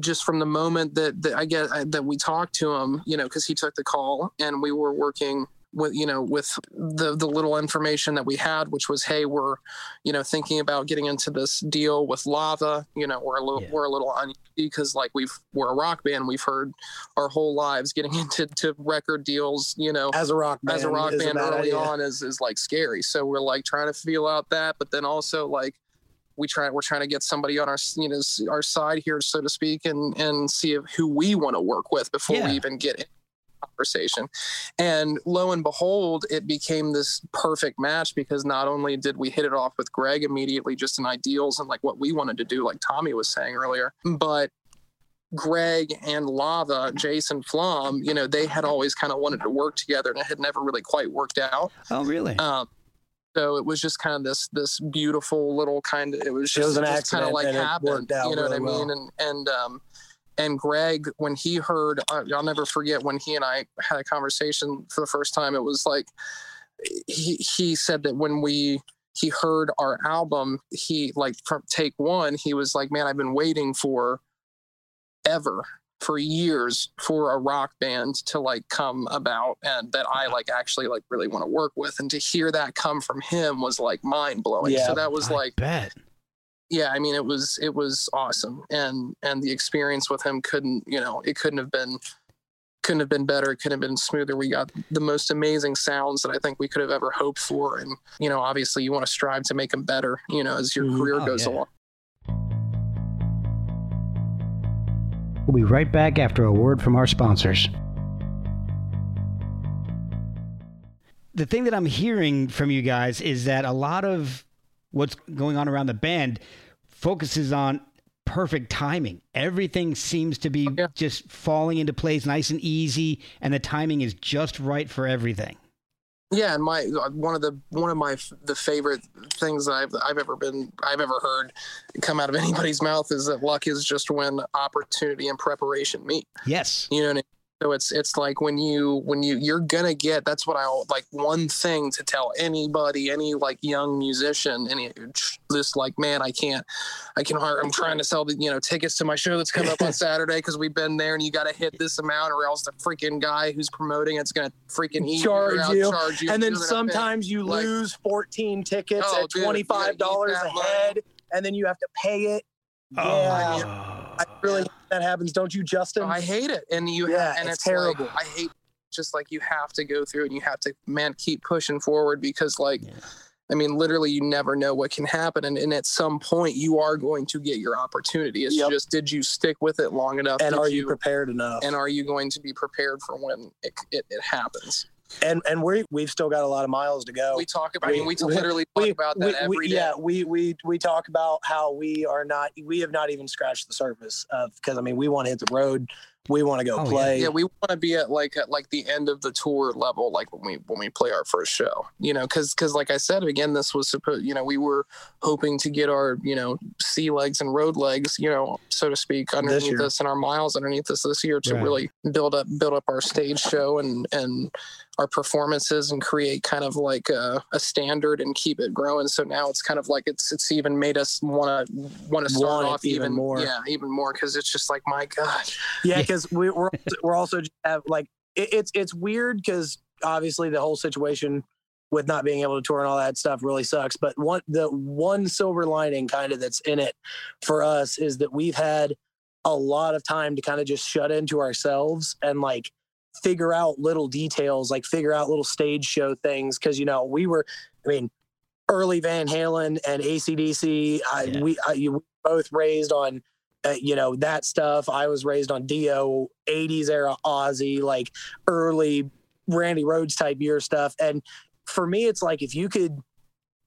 just from the moment that, that I get I, that we talked to him, you know, because he took the call and we were working with you know with the the little information that we had which was hey we're you know thinking about getting into this deal with lava you know we're a little Yeah. we're a little uneasy because like we've we're a rock band we've heard our whole lives getting into to record deals you know as a rock band as a rock band bad early idea. on is is like scary. So we're like trying to feel out that, but then also like we try we're trying to get somebody on our you know our side here, so to speak, and and see if, who we want to work with before Yeah. we even get in conversation. And lo and behold, it became this perfect match because not only did we hit it off with Greg immediately, just in ideals and like what we wanted to do, like Tommy was saying earlier, but Greg and Lava, Jason Flom, you know, they had always kind of wanted to work together and it had never really quite worked out. Oh, really? Um, so it was just kind of this this beautiful little kind of it was It just, was an kind of like happened. out You know really what I mean? well. And and um and Greg, when he heard, uh, I'll never forget when he and I had a conversation for the first time. It was like he he said that when we he heard our album, he like from take one, he was like, "Man, I've been waiting for ever for years for a rock band to like come about and that I like actually like really want to work with." And to hear that come from him was like mind blowing. Yeah, so that was I like bet. Yeah i mean it was it was awesome and and the experience with him couldn't you know it couldn't have been couldn't have been better it couldn't have been smoother we got the most amazing sounds that i think we could have ever hoped for and you know obviously you want to strive to make them better you know as your Mhm. career Oh, goes yeah. along We'll be right back after a word from our sponsors. The thing that I'm hearing from you guys is that a lot of what's going on around the band focuses on perfect timing. Everything seems to be Yeah. just falling into place nice and easy, and the timing is just right for everything. yeah and my uh, one of the one of my the favorite things that I've I've ever been I've ever heard come out of anybody's mouth is that luck is just when opportunity and preparation meet Yes. you know what I mean? So it's it's like when you when you you're gonna get that's what i like one thing to tell anybody any like young musician any just like man i can't i can hire i'm trying to sell the you know tickets to my show that's coming up on saturday because we've been there and you got to hit this amount or else the freaking guy who's promoting it's gonna freaking eat Charge out, you. charge you and then You're gonna pay- sometimes you like- lose 14 tickets Oh, at dude, you gotta eat $25 that a money. head and then you have to pay it Oh. yeah I really hate that happens don't you justin I hate it, and you Yeah, have, and it's it's, terrible. Like, I hate just like you have to go through, and you have to man keep pushing forward because like, Yeah. I mean, literally, you never know what can happen, and, and at some point, you are going to get your opportunity. It's Yep. just did you stick with it long enough? and Did are you prepared enough and are you going to be prepared for when it it, it happens? And and we we've still got a lot of miles to go We talk about. I mean, we, We- literally talk we, about we- that every we- day. yeah we we we talk about how we are not we have not even scratched the surface of because i mean we want to hit the road we want to go Oh, play yeah we want to be at like at like the end of the tour level like when we when we play our first show you know because because like i said again this was supposed you know we were hoping to get our you know sea legs and road legs you know so to speak underneath us and our miles underneath us this year to Right. really build up build up our stage show and and our performances and create kind of like a, a standard and keep it growing so now it's kind of like it's it's even made us want to want to start off even more. yeah even more because it's just like my god Yeah, because we, we're we're also just have, like it, it's it's weird because obviously the whole situation with not being able to tour and all that stuff really sucks. But one the one silver lining kind of that's in it for us is that we've had a lot of time to kind of just shut into ourselves and like figure out little details, like figure out little stage show things. Because you know we were, I mean, early Van Halen and ACDC. I, Yeah. We I, you both raised on uh, you know that stuff. I was raised on Dio, '80s era Ozzy, like early Randy Rhoads type year stuff. And for me, it's like if you could,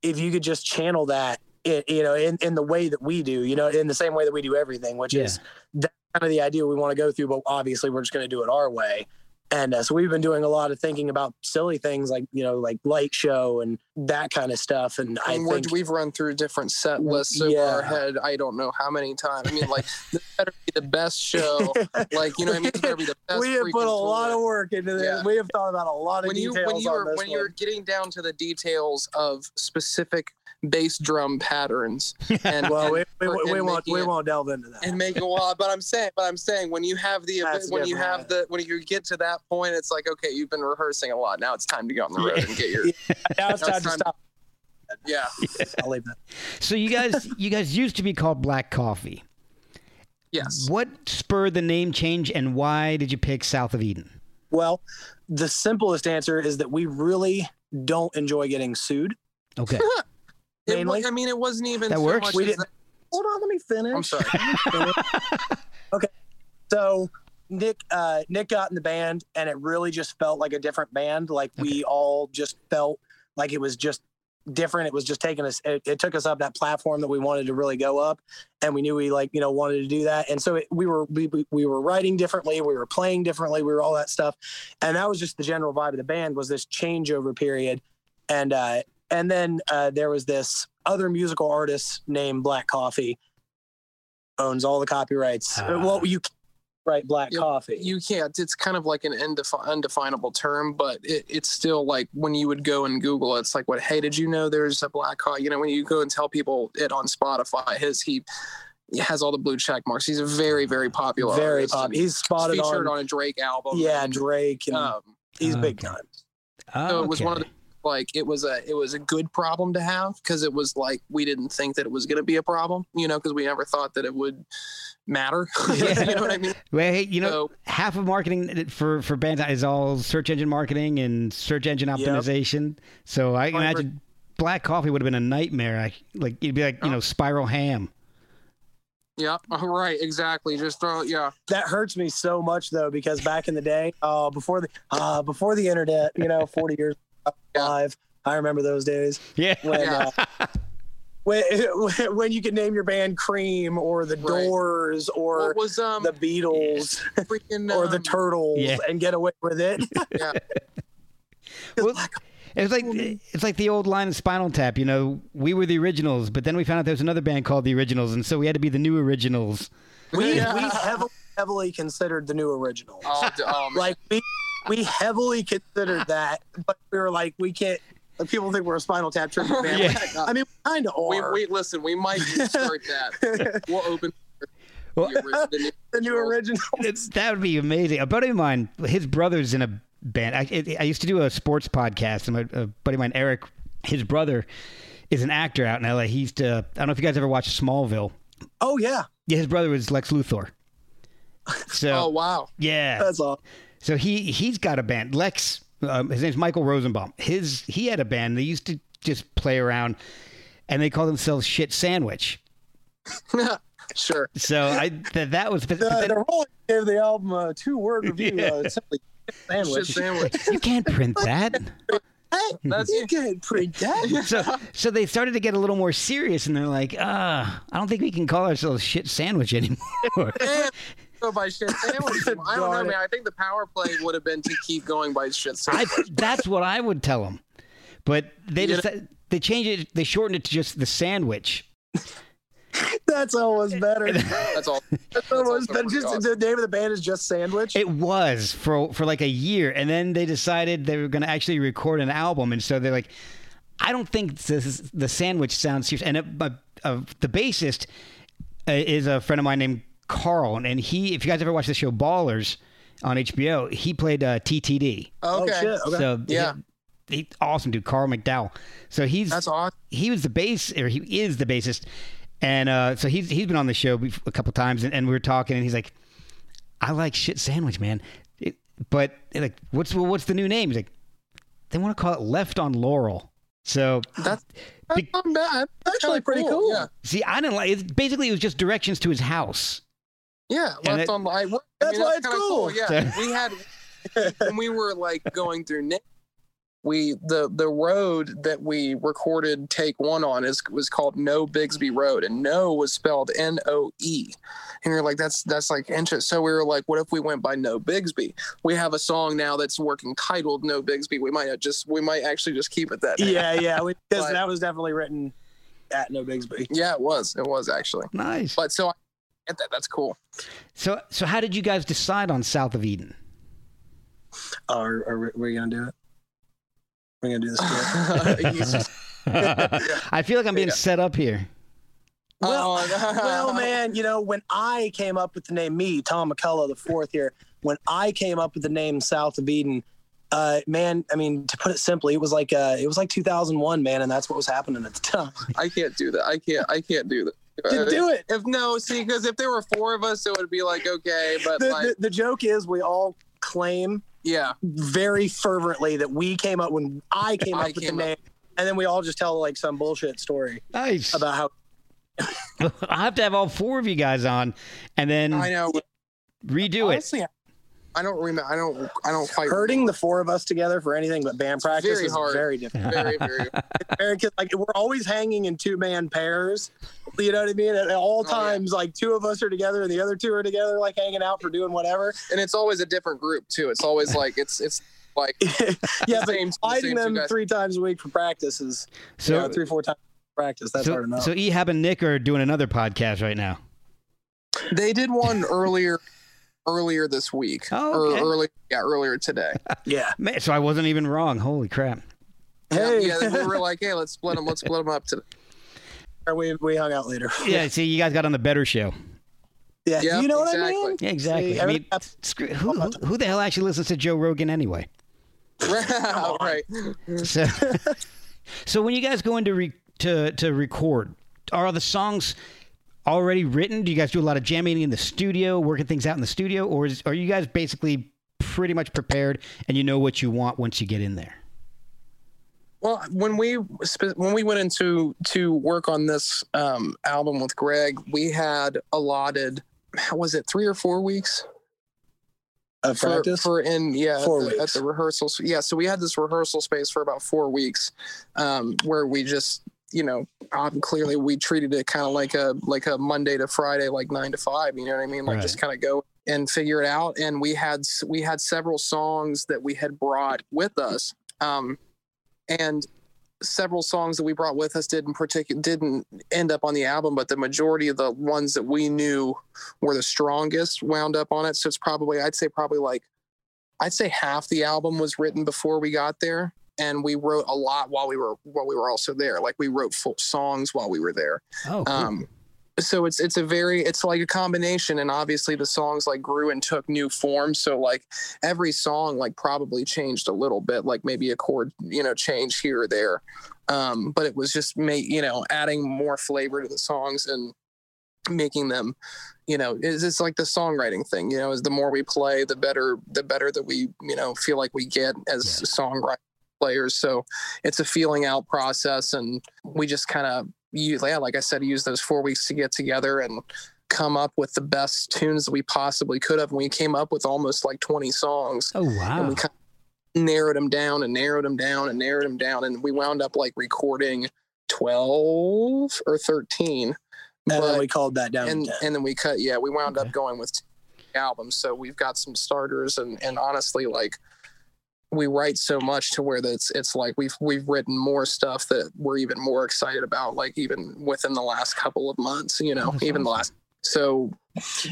if you could just channel that, you know, in in the way that we do, you know, in the same way that we do everything, which Yeah. is that's kind of the idea we want to go through. But obviously, we're just going to do it our way. And uh, so we've been doing a lot of thinking about silly things like you know like light show and that kind of stuff. And I and we're, think we've run through different set lists over Yeah. our head. I don't know how many times. I mean, like this better be the best show. Like you know, what I mean, better be the best. we have put a lot of work into this. Yeah. We have thought about a lot of when you details when you on were when one. you're getting down to the details of specific bass drum patterns and well, we, and, we, we, and won't we it- won't delve into that. and make it well but i'm saying but i'm saying when you have the That's when you have the when you get to that point it's like okay you've been rehearsing a lot now it's time to go on the road and get your now it's Now time it's to time- stop. yeah I'll leave that. So you guys, you guys used to be called Black Coffee. yes What spurred the name change, and why did you pick South of Eden? Well, the simplest answer is that we really don't enjoy getting sued. Okay. It wa- Mainly? i mean it wasn't even That so works. much We didn't- Hold on, let me finish. i'm sorry okay. So Nick uh Nick got in the band and it really just felt like a different band. Like we all just felt like it was just different. It was just taking us. It, it took us up that platform that we wanted to really go up, and we knew we like you know wanted to do that. And so it, we were we, we- we were writing differently, we were playing differently, we were all that stuff, and that was just the general vibe of the band was this changeover period, and uh, and then uh, there was this other musical artist named Black Coffee, owns all the copyrights. Ah. well, you can't write Black Yep. Coffee. You can't. It's kind of like an indefi- undefinable term, but it, it's still like when you would go and Google, it's like, what? Hey, did you know there's a Black Hawk? You know, when you go and tell people it on Spotify, his he, he has all the blue check marks. He's a very very popular. very popular. pop. and He's featured on, on, a Drake album. yeah and, Drake, and um, he's Oh, big okay. time. so it was one of the like it was a it was a good problem to have because it was like we didn't think that it was going to be a problem you know because we never thought that it would matter Yeah. you know what i mean Well, hey, you know, so half of marketing for for bands is all search engine marketing and search engine Yep. optimization. So I can imagine black coffee would have been a nightmare. I, like it'd be like you know spiral ham. yeah right exactly just throw yeah that hurts me so much though because back in the day uh before the uh before the internet you know 40 years live i remember those days Yeah. when Yeah. uh, when, when you could name your band cream or the Right. doors or was um the beatles freaking or the um, turtles Yeah. and get away with it yeah Well, it's like it's like the old line of Spinal Tap. You know, we were the originals, but then we found out there was another band called the Originals, and so we had to be the new originals. we Yeah. we heavily heavily considered the new originals oh, oh, like we we heavily considered that but we were like we can't people think we're a spinal tap tribute band Yeah. i mean we kind of are we listen we might start that we'll open Well, the, ori- the new- the new original It's, that would be amazing. A buddy of mine, his brother's in a band. I, it, I used to do a sports podcast, and my a buddy of mine, Eric, his brother is an actor out in LA. He used to. I don't know if you guys ever watched Smallville. oh yeah Yeah, his brother was Lex Luthor. So oh wow yeah, that's all so he he's got a band. Lex, um, his name's Michael Rosenbaum. His he had a band. They used to just play around, and they called themselves Shit Sandwich. sure So I that that was. But, the, but the Rolling gave the album a two word review Yeah. uh, simply sandwich Shit sandwich you can't print that. hey, That's- you can't print that so so they started to get a little more serious and they're like uh i don't think we can call ourselves shit sandwich anymore Man, go by shit sandwich. I don't know, it. man. I think the power play would have been to keep going by shit I, sandwich. that's what i would tell them but they You know- just they changed it they shortened it to just the sandwich that's always better That's all. that's almost also better just awesome. the name of the band is just sandwich it was for for like a year and then they decided they were going to actually record an album and so they're like i don't think this is, the sandwich sounds serious and it, but, uh, the bassist uh, is a friend of mine named carl and he if you guys ever watch the show ballers on hbo he played uh, ttd oh Okay. shit okay So Yeah. he, he awesome dude, Carl McDowell. So he's That's awesome. he was the bass or he is the bassist, and uh, so he's he's been on the show a couple times, and, and we were talking, and he's like, "I like shit sandwich, man," it, but like, what's well, what's the new name? He's like, they want to call it Left on Laurel. So That's, that's Be- not. That's Actually pretty cool. Yeah. see, I didn't like it. Basically, it was just directions to his house. Yeah, And left it- on the. I, I That's mean, why that's it's kinda cool. Yeah, we had when we were like going through Nick. We the the road that we recorded take one on is was called Noe Bixby Road, and No was spelled N O E, and you're like that's that's like interest. So we were like, what if we went by Noe Bixby? We have a song now that's working titled Noe Bixby. We might just we might actually just keep it that. name. yeah yeah because that was definitely written at noe bixby yeah, it was it was actually. Nice. But so I get that. That's cool. So so how did you guys decide on South of Eden? oh, are, are, we- we gonna do it we're gonna do this? I feel like I'm being Yeah. set up here. Well, Oh, well, man, you know, when I came up with the name me, Tom McCullough, the fourth here, when I came up with the name South of Eden, uh, man, I mean, to put it simply, it was like uh, it was like 2001, man, and that's what was happening at the time. I can't do that. I can't. I can't do that. Didn't do it. If no, see, because if there were four of us, it would be like okay, but The, like the, the joke is, we all claim yeah, very fervently that we came up when I came I up with the came up- name, and then we all just tell like some bullshit story Nice. about how I'll have to have all four of you guys on and then I know. redo it. Honestly, I don't remember. I don't. I don't quite. Hurting the four of us together for anything but band practice Very is hard. very difficult. Very, very. Very, 'cause, like we're always hanging in two man pairs. You know what I mean? At all Oh, yeah. times, like two of us are together and the other two are together, like hanging out for doing whatever. and it's always a different group too. It's always like it's it's like yeah, but same- fighting same them three times a week for practice is So, you know, three, four times for practice. That's hard enough. so Ehab and Nick are doing another podcast right now. they did one earlier earlier this week Oh, or early yeah earlier today. yeah. Man, so I wasn't even wrong. Holy crap. Hey, Yeah, we were like, hey, let's split them. Let's split them up today. we we hung out later. Yeah, see, you guys got on the better show. Yeah, Yep, you know what I mean? Yeah, exactly. See, I mean, everything- screw, who, who, who the hell actually listens to Joe Rogan anyway? right. So, so when you guys go into re, to to record, are the songs already written? Do you guys do a lot of jamming in the studio, working things out in the studio, or is, are you guys basically pretty much prepared and you know what you want once you get in there? Well, when we when we went into to work on this um, album with Greg, we had allotted how was it three or four weeks Of for, practice. for in yeah Four at, the, at weeks. the rehearsals. Yeah, so we had this rehearsal space for about four weeks, um, where we just you know um, clearly we treated it kind of like a like a Monday to Friday, like nine to five. You know what I mean? Like Right. just kind of go and figure it out. And we had we had several songs that we had brought with us, um, and several songs that we brought with us didn't particular didn't end up on the album, but the majority of the ones that we knew were the strongest wound up on it. So it's probably I'd say probably like I'd say half the album was written before we got there, and we wrote a lot while we were while we were also there. Like we wrote full songs while we were there. Oh, cool. Um, so it's it's a very it's like a combination, and obviously the songs like grew and took new forms. So like every song like probably changed a little bit, like maybe a chord you know change here or there. Um, but it was just make you know adding more flavor to the songs and making them you know it's, it's like the songwriting thing you know is the more we play the better the better that we you know feel like we get as songwriting players so it's a feeling out process and we just kind of yeah like i said use those four weeks to get together and come up with the best tunes that we possibly could have and we came up with almost like 20 songs oh wow! and we kind of narrowed them down and narrowed them down and narrowed them down and we wound up like recording 12 or 13 and but- then we called that down. and and then we cut yeah we wound Okay. up going with albums so we've got some starters and and honestly like we write so much to where that's it's like we've we've written more stuff that we're even more excited about like even within the last couple of months you know that's even the last so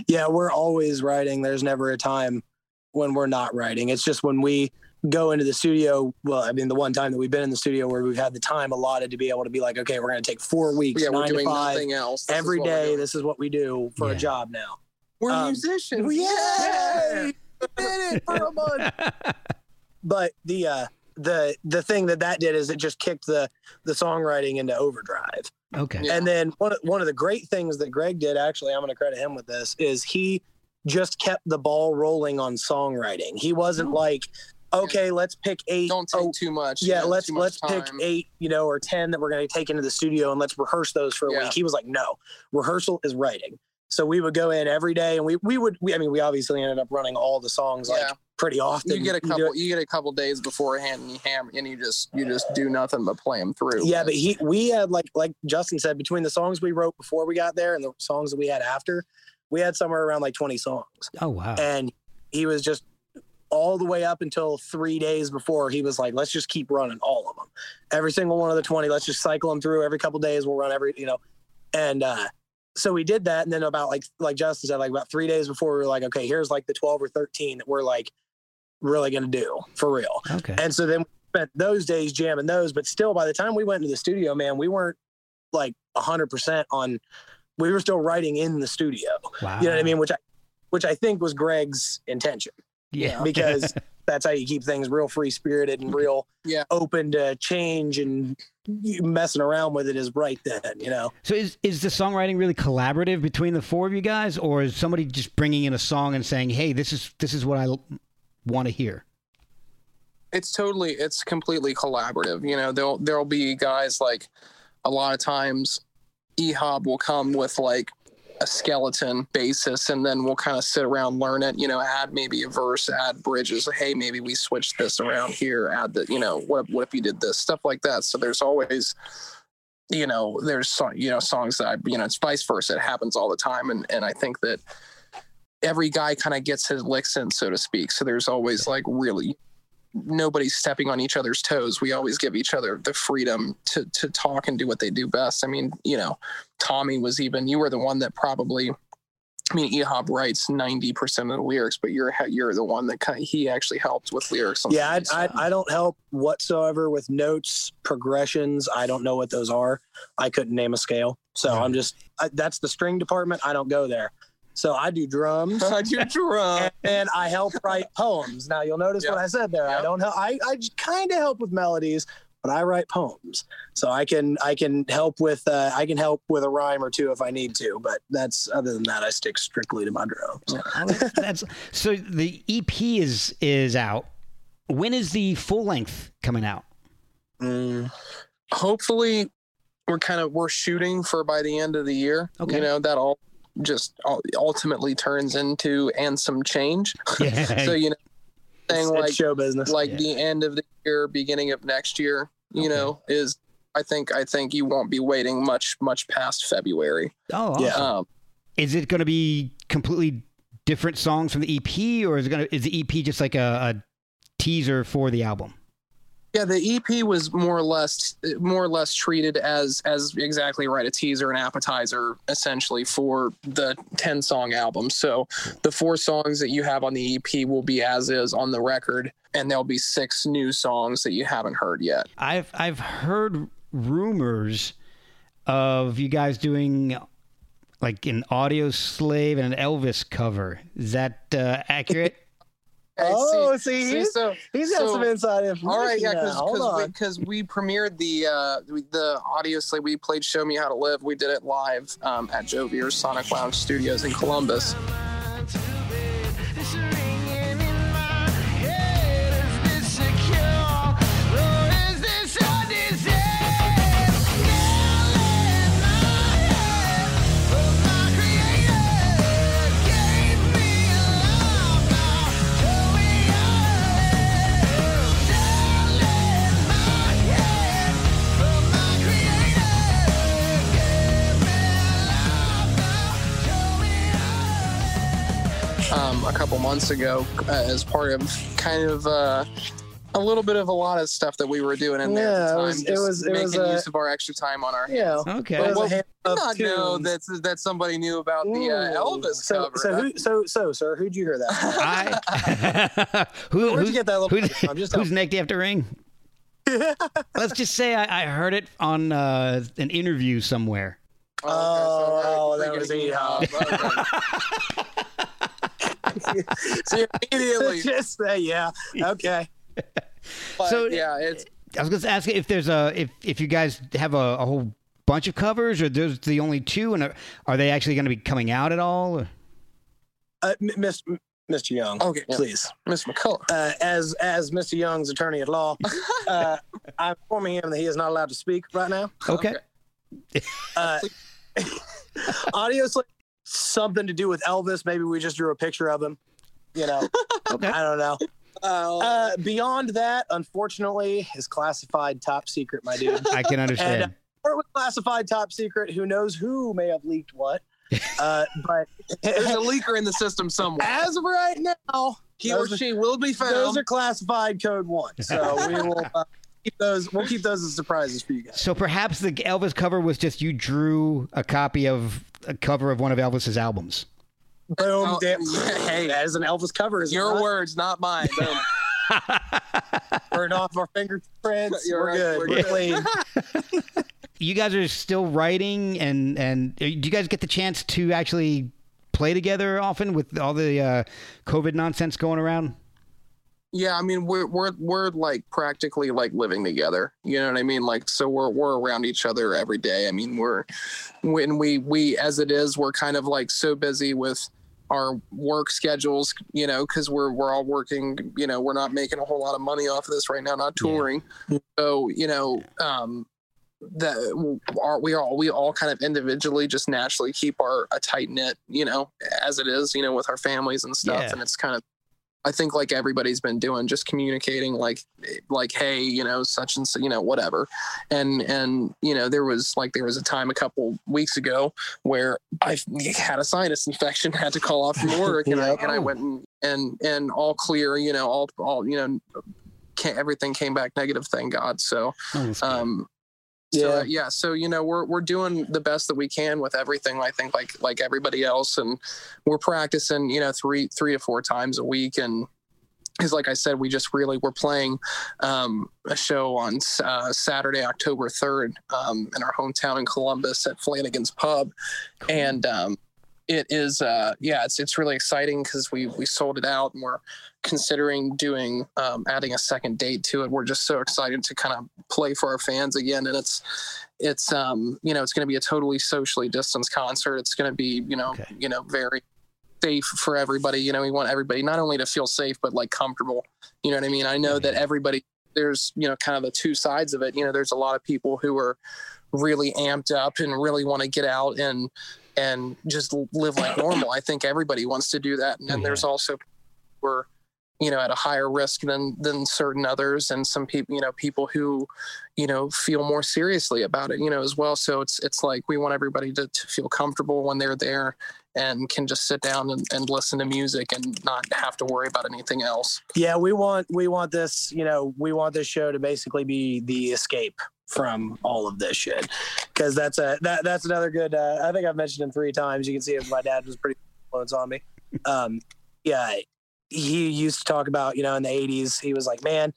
yeah, we're always writing. There's never a time when we're not writing. It's just when we go into the studio. Well, I mean, the one time that we've been in the studio where we've had the time allotted to be able to be like, okay, we're going to take four weeks, yeah we're nine to doing five, nothing else This is every what we're day. doing. This is what we do for Yeah. a job now. we're um, musicians Yay! Yay! We did it for a month. But the uh, the the thing that that did is it just kicked the the songwriting into overdrive. okay. Yeah. And then one of, one of the great things that Greg did, actually, I'm going to credit him with this, is he just kept the ball rolling on songwriting. He wasn't Oh. like, okay, let's pick eight. don't take oh, too much you yeah, let's much let's pick eight, you know, or ten that we're going to take into the studio and let's rehearse those for a Yeah. week. He was like, no, rehearsal is writing. So we would go in every day, and we we would. We, I mean, we obviously ended up running all the songs Yeah. like pretty often. you get a couple it- you get a couple days beforehand and you hammer and you just you just do nothing but play them through Yeah, but he we had like like Justin said between the songs we wrote before we got there and the songs that we had after, we had somewhere around like 20 songs. Oh wow. And he was just all the way up until 3 days before he was like let's just keep running all of them. Every single one of the 20, let's just cycle them through every couple days we'll run every, you know. And uh so we did that and then about like like Justin said like about 3 days before we were like okay, here's like the 12 or 13 that we're like really going to do for real. Okay. And so then we spent those days jamming those, but still by the time we went into the studio, man, we weren't like hundred percent on we were still writing in the studio. Wow. You know what I mean? Which I which I think was Greg's intention. Yeah. Because that's how you keep things real free spirited and real Yeah. open to change and messing around with it is right then, you know. So is is the songwriting really collaborative between the four of you guys, or is somebody just bringing in a song and saying, "Hey, this is this is what I want to hear"? it's totally it's completely collaborative you know there'll there'll be guys like a lot of times ehab will come with like a skeleton basis and then we'll kind of sit around learn it you know add maybe a verse add bridges hey maybe we switch this around here add the you know what, what if you did this stuff like that. So there's always you know there's you know songs that I, you know it's vice versa it happens all the time and and i think that every guy kind of gets his licks in so to speak. So there's always like really nobody's stepping on each other's toes we always give each other the freedom to to talk and do what they do best i mean you know tommy was even you were the one that probably I mean, Ehab writes ninety percent of the lyrics, but you're you're the one that kind he actually helped with lyrics. On Yeah, I, these, I, I don't help whatsoever with notes, progressions. I don't know what those are. I couldn't name a scale. So Yeah. I'm just, I, that's the string department. I don't go there. So I do drums. I do drums. and, and I help write poems. Now you'll notice what I said there. I don't help. I, I kind of help with melodies, but I write poems. So I can I can help with uh, I can help with a rhyme or two if I need to. But that's other than that, I stick strictly to my drums. That's so the EP is is out. When is the full length coming out? Mm. Hopefully, we're kind of we're shooting for by the end of the year. Okay. You know that all just ultimately turns into and some change. Yeah. so you know, saying It's, like it's show business. like Yeah. the end of the year, beginning of next year. You Okay. know, is I think I think you won't be waiting much much past February. oh, awesome. Yeah. Um, Is it going to be completely different songs from the EP, or is it going to is the EP just like a, a teaser for the album? Yeah, the EP was more or less more or less treated as as exactly right a teaser and appetizer essentially for the 10 song album. So the four songs that you have on the EP will be as is on the record and there'll be six new songs that you haven't heard yet. I've I've heard rumors of you guys doing like an Audioslave and an Elvis cover. Is that uh, accurate? Oh, see, he's- so He's got so- some inside information. All right, yeah, now. because Hold on. we, 'cause we premiered the uh, we- the Audioslave. We played "Show Me How to Live." We did it live um, at Joe Viers' Sonic Lounge Studios in Columbus. Couple months ago uh, as part of kind of uh, a little bit of a lot of stuff that we were doing in there at Yeah, the it time. was- it just was- it making was, uh, use of our extra time on our Yeah. Okay. There's a Well, hand I of did not know that that somebody knew about the uh, Ooh. Elvis so, cover. So, who, so, so, so, sir, who'd you hear that? I who, Where'd who's, you get that little? who's, from? Just whose neck do you have to wring? Let's just say I, I heard it on uh, an interview somewhere. Oh, okay, that was thinking Ehab. Okay. See, immediately. just say yeah. Okay. But, So- yeah, it's I was going to ask if there's a if if you guys have a, a whole bunch of covers, or there's the only two, and are, are they actually going to be coming out at all? or- Uh, Miss, Mr. Young, okay. Yeah. please. Miss McCullough. Uh, as as Mr. Young's attorney at law, uh, I'm informing him that he is not allowed to speak right now. Okay. Uh, Audioslave, something to do with Elvis. Maybe we just drew a picture of him. You know, Okay. I don't know. Uh, Uh, beyond that, unfortunately, is classified top secret, my dude. I can understand. And, or it was classified top secret. Who knows who may have leaked what? Uh, but there's a leaker in the system somewhere. as of right now, He or those are- she will be found. those are classified code one. So we will uh, keep those. We'll keep those as surprises for you guys. so perhaps the Elvis cover was just you drew a copy of a cover of one of Elvis's albums. Boom! Oh, damn. hey. that is an Elvis cover. Is it Your not? words, not mine. Boom. Burn off our fingerprints. You're We're right, good. we're We're clean. You guys are still writing, and and uh, do you guys get the chance to actually play together often with all the uh, COVID nonsense going around? Yeah, I mean we're we're we're like practically like living together. You know what I mean? Like so we're we're around each other every day. I mean we're when we we as it is we're kind of like so busy with our work schedules, you know, because we're we're all working. You know, we're not making a whole lot of money off of this right now, not touring. So you know, um, that are we all we all kind of individually just naturally keep our a tight knit you know as it is you know with our families and stuff Yeah. and it's kind of i think like everybody's been doing just communicating like like hey you know such and so you know whatever. And and you know there was like there was a time a couple weeks ago where i had a sinus infection had to call off from work and i and i went and and and all clear you know all all you know everything came back negative thank god. So Oh, that's um so, yeah. yeah so you know we're we're doing the best that we can with everything i think like like everybody else. And we're practicing you know three three to four times a week. And because like i said we just really we're playing um, a show on uh, saturday october 3rd um, in our hometown in columbus at flanagan's pub. Cool. and um, it is uh, yeah it's it's really exciting because we we sold it out and we're considering doing um, adding a second date to it we're just so excited to kind of play for our fans again and it's it's um you know it's going to be a totally socially distanced concert. It's going to be you know Okay. you know very safe for everybody. You know we want everybody not only to feel safe but like comfortable. You know what i mean? I know that everybody there's you know kind of the two sides of it. You know there's a lot of people who are really amped up and really want to get out and and just live like normal. I think everybody wants to do that and then Yeah. there's also who are you know at a higher risk than than certain others and some people you know people who you know feel more seriously about it you know as well so it's it's like we want everybody to, to feel comfortable when they're there and can just sit down and, and listen to music and not have to worry about anything else Yeah, we want we want this, you know, we want this show to basically be the escape from all of this shit. Cause that's a that that's another good uh, I think I've mentioned him three times. You can see if my dad was pretty influence on me. Um yeah, he used to talk about, you know, in the eighties, he was like, Man,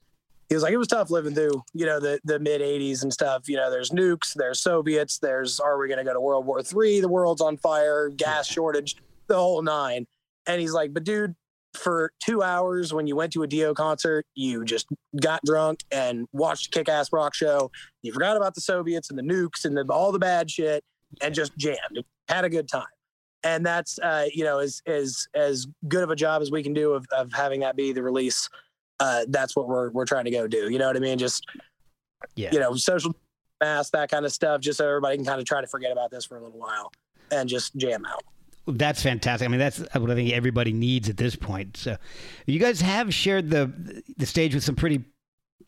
he was like, it was tough living through, you know, the the mid eighties and stuff. You know, there's nukes, there's Soviets, there's are we gonna go to World War Three? The world's on fire, gas shortage, the whole nine. And he's like, But dude, for two hours when you went to a Dio concert, you just got drunk and watched a kick ass rock show. You forgot about the Soviets and the nukes and the, all the bad shit and just jammed, had a good time. And that's, uh, you know, as, as, as good of a job as we can do of, of having that be the release. Uh, that's what we're, we're trying to go do. You know what I mean? Just, Yeah. you know, social mass, that kind of stuff, just so everybody can kind of try to forget about this for a little while and just jam out. That's fantastic. I mean, that's what I think everybody needs at this point. So, you guys have shared the the stage with some pretty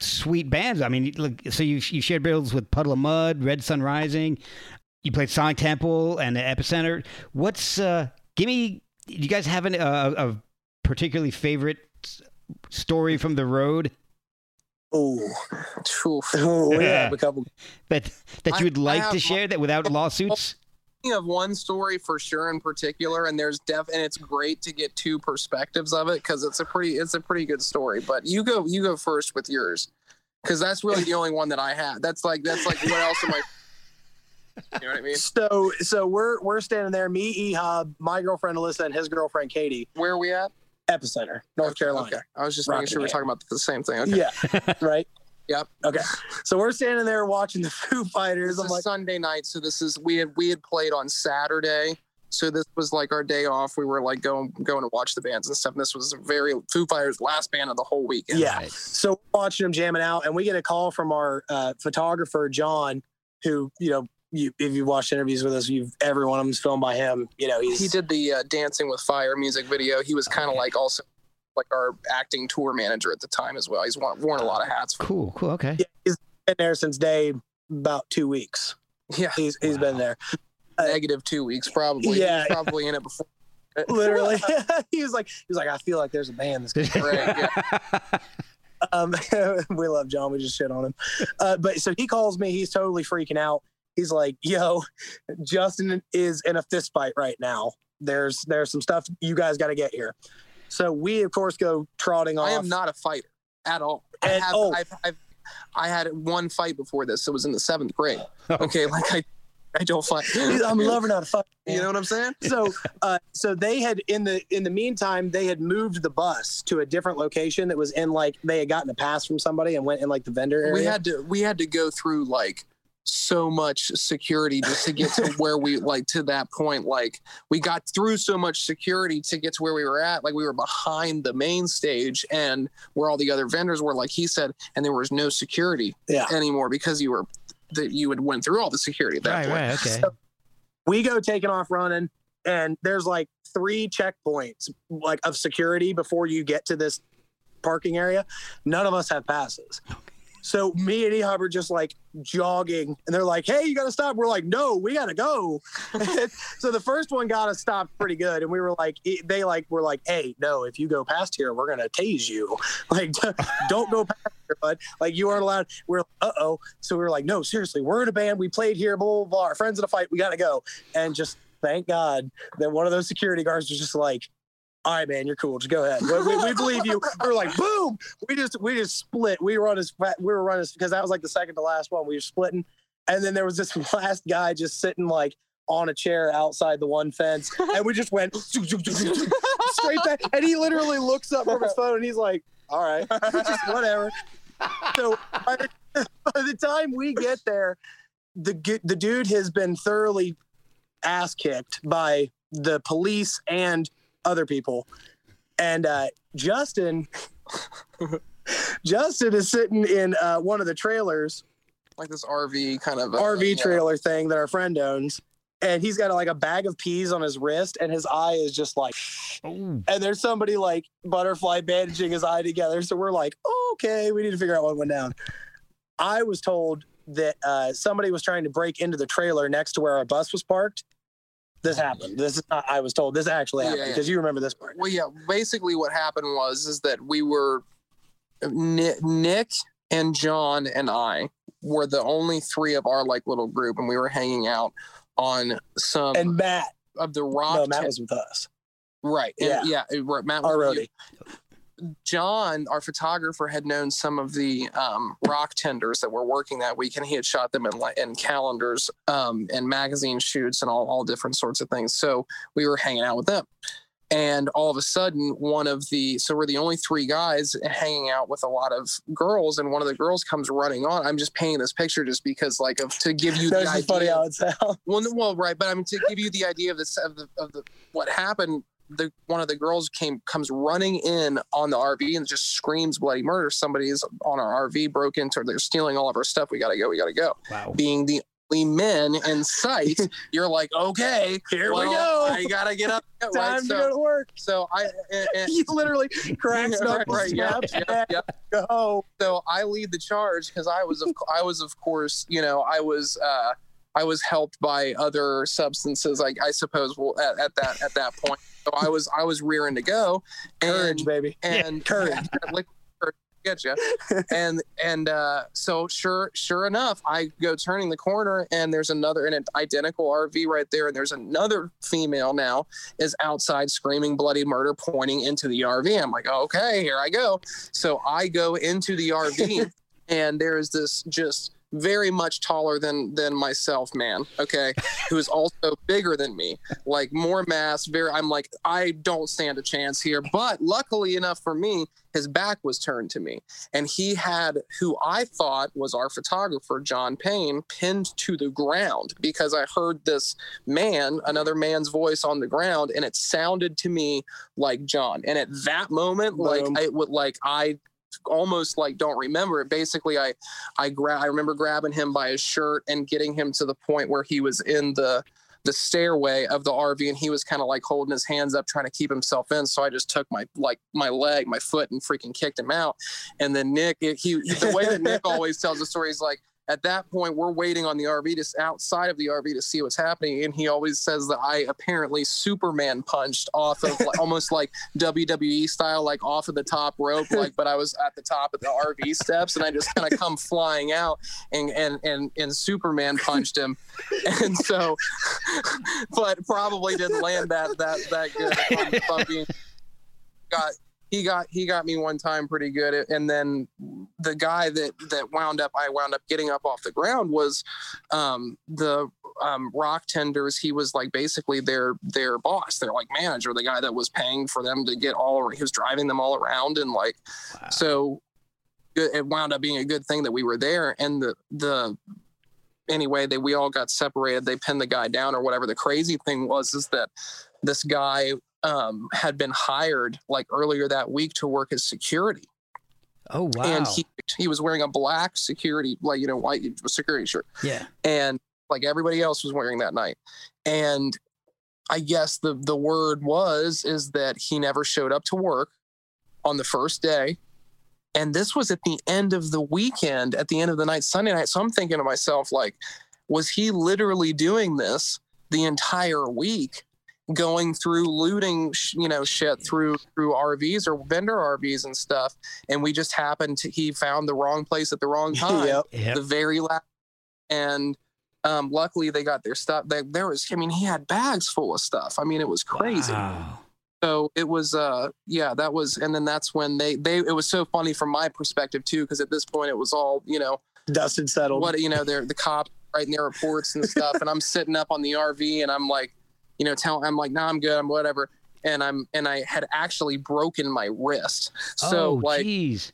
sweet bands. I mean, look, so you you shared bills with Puddle of Mudd, Red Sun Rising. You played Sonic Temple and the Epicenter. What's uh? Give me. Do you guys have an, uh, a particularly favorite story from the road Ooh, Oof. Ooh, we have a couple. that that you would I like to have- share that without lawsuits? of one story for sure in particular and there's def and it's great to get two perspectives of it because it's a pretty it's a pretty good story but you go you go first with yours because that's really the only one that i have. that's like that's like what else am i you know what i mean So so we're we're standing there, me, Ehab, my girlfriend Alyssa, and his girlfriend Katie, where are we at epicenter, North Carolina. okay i was just making sure we're Rockingham. talking about the same thing okay Yeah. right. Yep. Okay. So we're standing there watching the Foo Fighters. this I'm is like, sunday night so this is we had we had played on saturday so this was like our day off we were like going going to watch the bands and stuff and this was a very foo fighters last band of the whole weekend yeah. Right. So watching them jamming out, and we get a call from our uh, photographer John, who you know, you, if you've watched interviews with us, you've every one of them's filmed by him. You know, he's he did the uh, dancing with fire music video he was kind of like also like our acting tour manager at the time as well he's worn, worn a lot of hats for Cool, cool, okay. Yeah, he's been there since day about two weeks. yeah He's he's Wow. been there Uh, negative two weeks probably Yeah. was probably in it before literally. he was like he was like I feel like there's a band that's Right, Um, we love John. We just shit on him. Uh, but so he calls me. He's totally freaking out. He's like, "Yo, Justin is in a fist fight right now. There's there's some stuff you guys got to get here." So we of course go trotting off. i am not a fighter at all i And- have oh. I've, I've i had one fight before this it was in the seventh grade okay like i i don't fight I'm a lover, not a fuck. you know what i'm saying so uh, so they had in the in the meantime they had moved the bus to a different location that was in like they had gotten a pass from somebody and went in like the vendor area. we had to we had to go through like so much security just to get to where we like to that point like we got through so much security to get to where we were at like we were behind the main stage and where all the other vendors were like he said and there was no security Yeah. anymore because you were that you had went through all the security at that Right, point. right, okay. So- we go taking off running and there's like three checkpoints like of security before you get to this parking area none of us have passes so me and Ehab are just like jogging and they're like hey you gotta stop. We're like no we gotta go. So the first one got us stopped pretty good and we were like they like were like hey no if you go past here we're gonna tase you. Like don't go past here bud. Like you aren't allowed we're like, uh-oh. So we were like no seriously we're in a band we played here blah blah blah our friends in a fight we gotta go. And just thank god that one of those security guards was just like all right, man, you're cool. Just go ahead. We, we, we believe you. We are like, boom. We just we just split. We were on fa- we were running because that was like the second to last one. We were splitting, and then there was this last guy just sitting like on a chair outside the one fence, and we just went straight back. And he literally looks up from his phone and he's like, "All right, just whatever." So by the, by the time we get there, the the dude has been thoroughly ass kicked by the police and other people, and uh, Justin. Justin is sitting in uh, one of the trailers, Like this RV kind of uh, RV yeah. trailer thing that our friend owns, and he's got like a bag of peas on his wrist, and his eye is just like, Oh, and there's somebody like butterfly bandaging his eye together. So we're like, okay, we need to figure out what went down. I was told that uh, somebody was trying to break into the trailer next to where our bus was parked. This happened. This is not. I was told. This actually Yeah, happened yeah. because you remember this part. Well, yeah. Basically, what happened was is that we were Nick, and John and I were the only three of our like little group, and we were hanging out on some And Matt, of the rock. no, Matt ten- was with us. right. And, Yeah. yeah. Matt was Our with you. roadie. John, our photographer, had known some of the um, rock tenders that were working that week, and he had shot them in in calendars um, and magazine shoots and all, all different sorts of things. So we were hanging out with them. And all of a sudden, one of the so we're the only three guys hanging out with a lot of girls, and one of the girls comes running on. I'm just painting this picture just because, like, of to give you the idea. funny how it sounds. Well, well, right, but I mean to give you the idea of this of the of the what happened. The one of the girls came comes running in on the RV and just screams bloody murder. Somebody's on our RV, broke into. They're stealing all of our stuff. We gotta go. We gotta go. wow. Being the only men in sight, you're like, okay, Here well, we go. I gotta get up. Time right? to So, go to work. so I and, and- He literally cracks up, right, yeah, snaps yeah, back, yeah. go. so I lead the charge because I was of I was of course you know I was uh, I was helped by other substances like I suppose well, at, at that at that point so I was I was rearing to go Courage, and baby. and courage. liquid courage get you and and uh, so sure sure enough I go turning the corner and there's another an identical RV right there and there's another female now is outside screaming bloody murder pointing into the RV I'm like okay here I go so I go into the RV and there is this just very much taller than than myself man okay who is also bigger than me like more mass very i'm like i don't stand a chance here but luckily enough for me his back was turned to me and he had who i thought was our photographer john payne pinned to the ground because i heard this man another man's voice on the ground and it sounded to me like john and at that moment like Boom. i would like i almost like don't remember it. Basically i i gra- i remember grabbing him by his shirt and getting him to the point where he was in the the stairway of the RV and he was kind of like holding his hands up trying to keep himself in. So I just took my like my leg my foot and freaking kicked him out. And then Nick it, he the way that Nick always tells the story is like at that point we're waiting on the RV to outside of the RV to see what's happening and he always says that I apparently Superman punched off of like, almost like WWE style like off of the top rope like but I was at the top of the RV steps and I just kind of come flying out and and and and Superman punched him. And so but probably didn't land that that that good if being- got he got he got me one time pretty good. And then the guy that that wound up i wound up getting up off the ground was um the um rock tenders. He was like basically their their boss their like manager the guy that was paying for them to get all he was driving them all around and like Wow. so it it wound up being a good thing that we were there. And the the anyway they we all got separated. They pinned the guy down or whatever. The crazy thing was is that this guy um, had been hired like earlier that week to work as security. Oh wow. and he he was wearing a black security like you know white security shirt. Yeah. and like everybody else was wearing that night. And i guess the the word was is that he never showed up to work on the first day. And this was at the end of the weekend at the end of the night sunday night. So i'm thinking to myself like was he literally doing this the entire week going through looting you know shit through through rvs or vendor rvs and stuff and we just happened to he found the wrong place at the wrong time Yep. Yep. the very last and um luckily they got their stuff they, there was i mean he had bags full of stuff i mean it was crazy Wow. so it was uh yeah that was and then that's when they they it was so funny from my perspective too because at this point it was all you know Dust and settled. what you know they're the cops writing their reports and stuff and i'm sitting up on the rv and i'm like you know tell i'm like no nah, i'm good i'm whatever and i'm and i had actually broken my wrist so oh, like geez.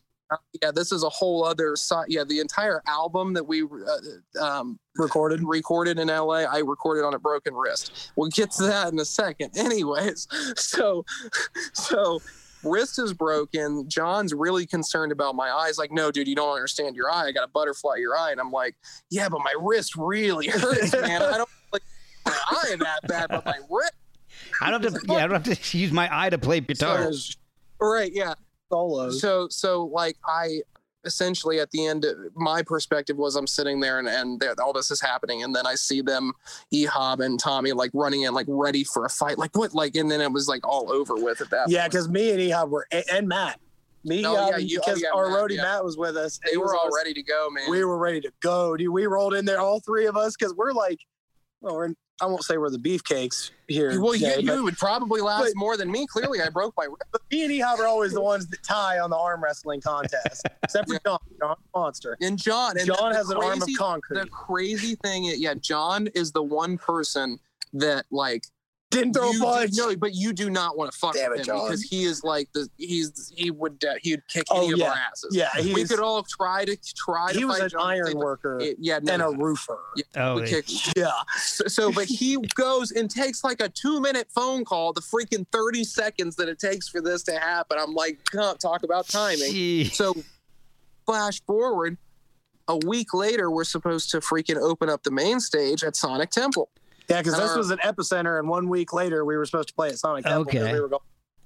yeah this is a whole other side yeah the entire album that we uh, um recorded. recorded in LA. I recorded on a broken wrist. We'll get to that in a second. Anyways, so so wrist is broken. John's really concerned about my eyes. Like, no, dude, you don't understand your eye. I got a butterfly your eye. And I'm like, yeah, but my wrist really hurts, man. I don't like my eye that bad, but my wrist. I don't have to. Yeah, I don't have to use my eye to play guitar. Right, yeah. Solos. So so like I essentially at the end my perspective was I'm sitting there and and all this is happening and then I see them Ehab and Tommy like running in like ready for a fight like what like and then it was like all over with at that yeah, point. because me and Ehab were and, and Matt. Me, Oh, Ehab, yeah, um, you- oh, because yeah, our Matt, roadie yeah. Matt was with us. and they were all also- ready to go man We were ready to go, dude. We rolled in there, all three of us, because we're like, well, we're I won't say we're the beefcakes here. well you, today, you but, would probably last but- more than me clearly I broke my but me and Ehab are always the ones that tie on the arm wrestling contest, except for Yeah. John. John's a monster. and John and John has an arm of crazy- concrete. the crazy thing is, yeah John is the one person that like Didn't throw you a punch. Do, no, but you do not want to fuck Damn with it, him John. because he is like the he's he would uh, he'd kick Oh, any of our asses. yeah, we could all try to try to he was fight an John, iron but worker it- yeah, no, and a roofer. Oh, yeah. kick- Yeah. so, so, but he goes and takes like a two minute phone call, the freaking 30 seconds that it takes for this to happen. I'm like, can't talk about timing. Gee. So, flash forward a week later, we're supposed to freaking open up the main stage at Sonic Temple. Yeah, because this was an epicenter, and one week later we were supposed to play at Sonic Temple. 'cause Okay. We were going,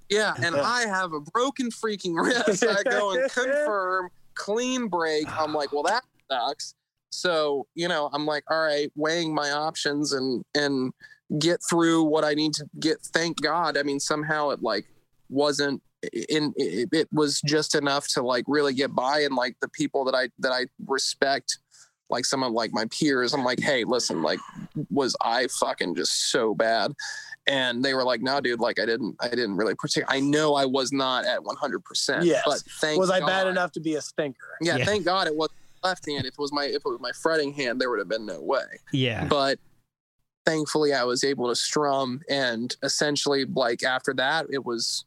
Yeah, and I have a broken freaking wrist. I go and confirm, clean break. I'm like, well, that sucks. So, you know, I'm like, all right, weighing my options and and get through what I need to get. Thank God. I mean, somehow it like wasn't in it, it was just enough to like really get by and like the people that I that I respect like some of like my peers I'm like hey listen like was I fucking just so bad and they were like no dude like I didn't I didn't really partic- I know I was not at 100% Yes. but thank was I bad enough to be a stinker? yeah, Yeah. thank God it was left hand if it was my if it was my fretting hand there would have been no way Yeah. but thankfully I was able to strum and essentially like after that it was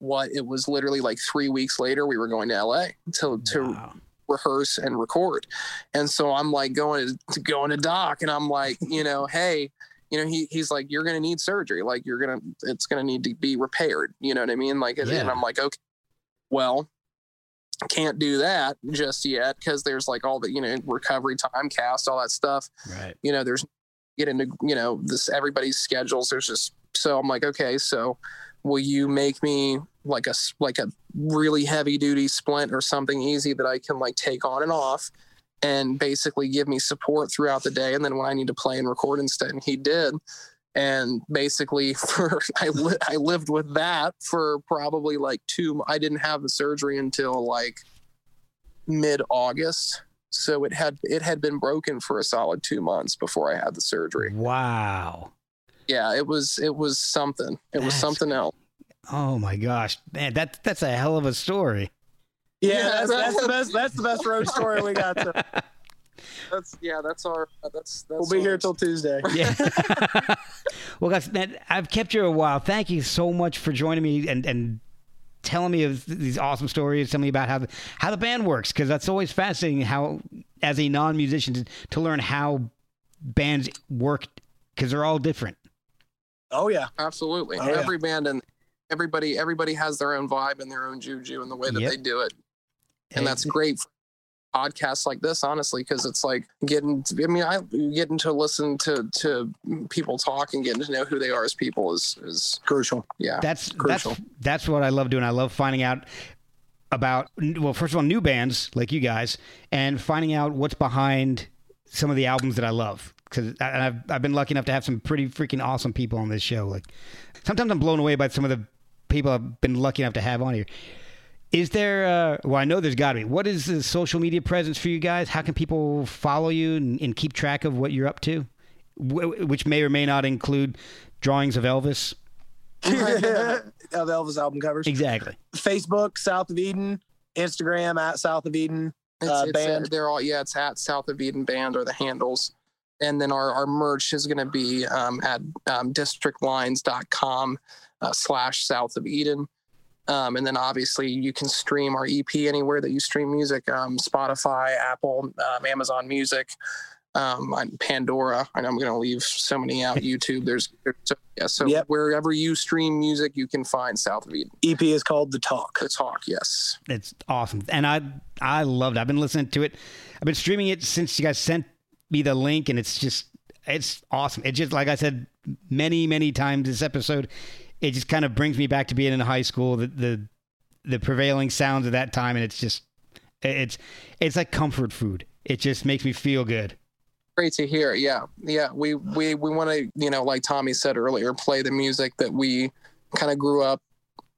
what it was literally like three weeks later we were going to LA to to Wow. Rehearse and record. And so I'm like going to, going to doc and I'm like you know hey you know he he's like you're gonna need surgery. Like you're gonna it's gonna need to be repaired. You know what I mean? Like and I'm like okay well can't do that just yet because there's like all the you know recovery time cast all that stuff. Right. you know there's get into you know this everybody's schedules there's just so i'm like okay so will you make me like a like a really heavy duty splint or something easy that i can like take on and off and basically give me support throughout the day? And then when i need to play and record instead and he did. And basically for I, li- I lived with that for probably like two i didn't have the surgery until like mid august so it had it had been broken for a solid two months before i had the surgery. Wow. Yeah it was it was something it was something else Oh my gosh, man, that that's a hell of a story. Yeah, Yeah, that's, that's the best. That's the best road story we got. So that's yeah that's our uh, that's that's we'll be here till Tuesday. Yeah. well, guys, man, I've kept you a while. Thank you so much for joining me and and telling me of these awesome stories. Telling me about how the, how the band works because that's always fascinating. How as a non-musician to, to learn how bands work because they're all different. Oh yeah, absolutely Oh, yeah. every band and everybody everybody has their own vibe and their own juju and the way that Yep. they do it and that's great for podcasts like this honestly because it's like getting i mean i getting to listen to to people talk and getting to know who they are as people is is Crucial. yeah That's Crucial. that's that's what I love doing. I love finding out about well, first of all, new bands like you guys, and finding out what's behind some of the albums that I love. Because I've I've been lucky enough to have some pretty freaking awesome people on this show. Like sometimes I'm blown away by some of the people I've been lucky enough to have on here. Is there? Uh, well, I know there's got to be. What is the social media presence for you guys? How can people follow you and, and keep track of what you're up to? Wh- which may or may not include drawings of Elvis. of Elvis album covers. Exactly. Facebook, South of Eden. Instagram at South of Eden. It's, uh, it's, band. they're all yeah it's at south of eden band or the handles and then our, our merch is going to be um, at um, districtlines.com uh, slash south of eden um, and then obviously you can stream our ep anywhere that you stream music um, spotify apple um, amazon music um, pandora i know i'm going to leave so many out youtube there's, there's so, yeah so Yep. wherever you stream music you can find south of eden EP is called The Talk. the talk yes It's awesome, and I I loved. it. I've been listening to it. I've been streaming it since you guys sent me the link, and it's just it's awesome. It just like I said many many times this episode, it just kind of brings me back to being in high school. The the the prevailing sounds of that time, and it's just it's it's like comfort food. It just makes me feel good. great to hear yeah yeah we we we want to you know like tommy said earlier play the music that we kind of grew up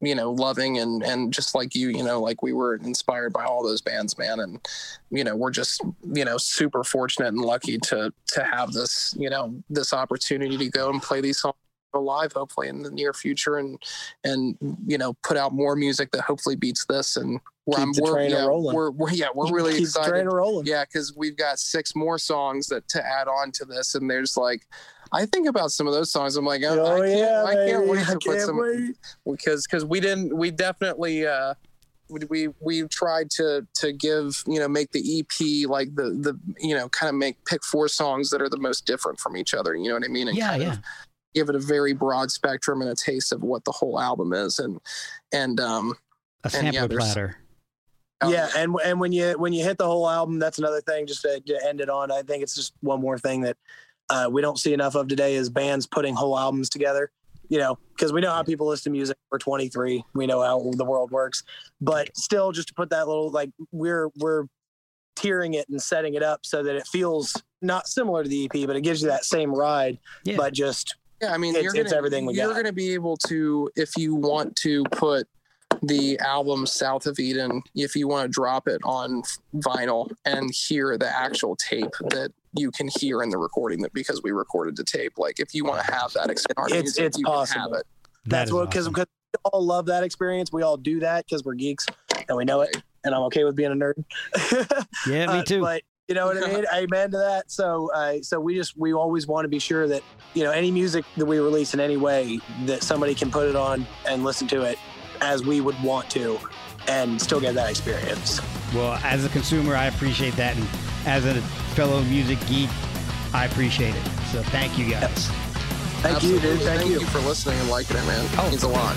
you know loving and and just like you you know like we were inspired by all those bands man and you know we're just you know super fortunate and lucky to to have this you know this opportunity to go and play these songs live hopefully in the near future and and you know put out more music that hopefully beats this and we're, we're, yeah, rolling. we're, we're yeah we're really Keep excited the train rolling. yeah, because we've got six more songs that to add on to this, and there's like, I think about some of those songs. I'm like, oh, Oh, I can't, yeah, I can't wait to I put can't some wait. because because we didn't, we definitely. uh we we we tried to to give you know make the EP like the the you know kind of make pick four songs that are the most different from each other. You know what I mean? And Yeah, yeah. Of give it a very broad spectrum and a taste of what the whole album is, and and um A And, yeah, sampler there's- platter. yeah and and when you when you hit the whole album that's another thing just to, to end it on i think it's just one more thing that uh, we don't see enough of today is bands putting whole albums together you know because we know how people listen to music we're 23 we know how the world works but still just to put that little like we're we're tiering it and setting it up so that it feels not similar to the ep but it gives you that same ride Yeah. but just Yeah, I mean, It's- you're it's gonna, everything we got. you're got. going to be able to, if you want to put the album South of Eden, if you want to drop it on vinyl and hear the actual tape that you can hear in the recording that because we recorded the tape. Like, if you want to have that experience, It's- it's you can possible. have it. That that's is what because awesome. we all love that experience we all do that because we're geeks and we know it and i'm okay with being a nerd Yeah, me Uh, too. but you know what I mean? Amen to that. So, uh, so we just we always want to be sure that you know any music that we release in any way that somebody can put it on and listen to it as we would want to, and still get that experience. Well, as a consumer, I appreciate that, and as a fellow music geek, I appreciate it. So thank you guys. Thank you, dude. Absolutely. Thank, you. for listening and liking it, man. Oh. It means a lot.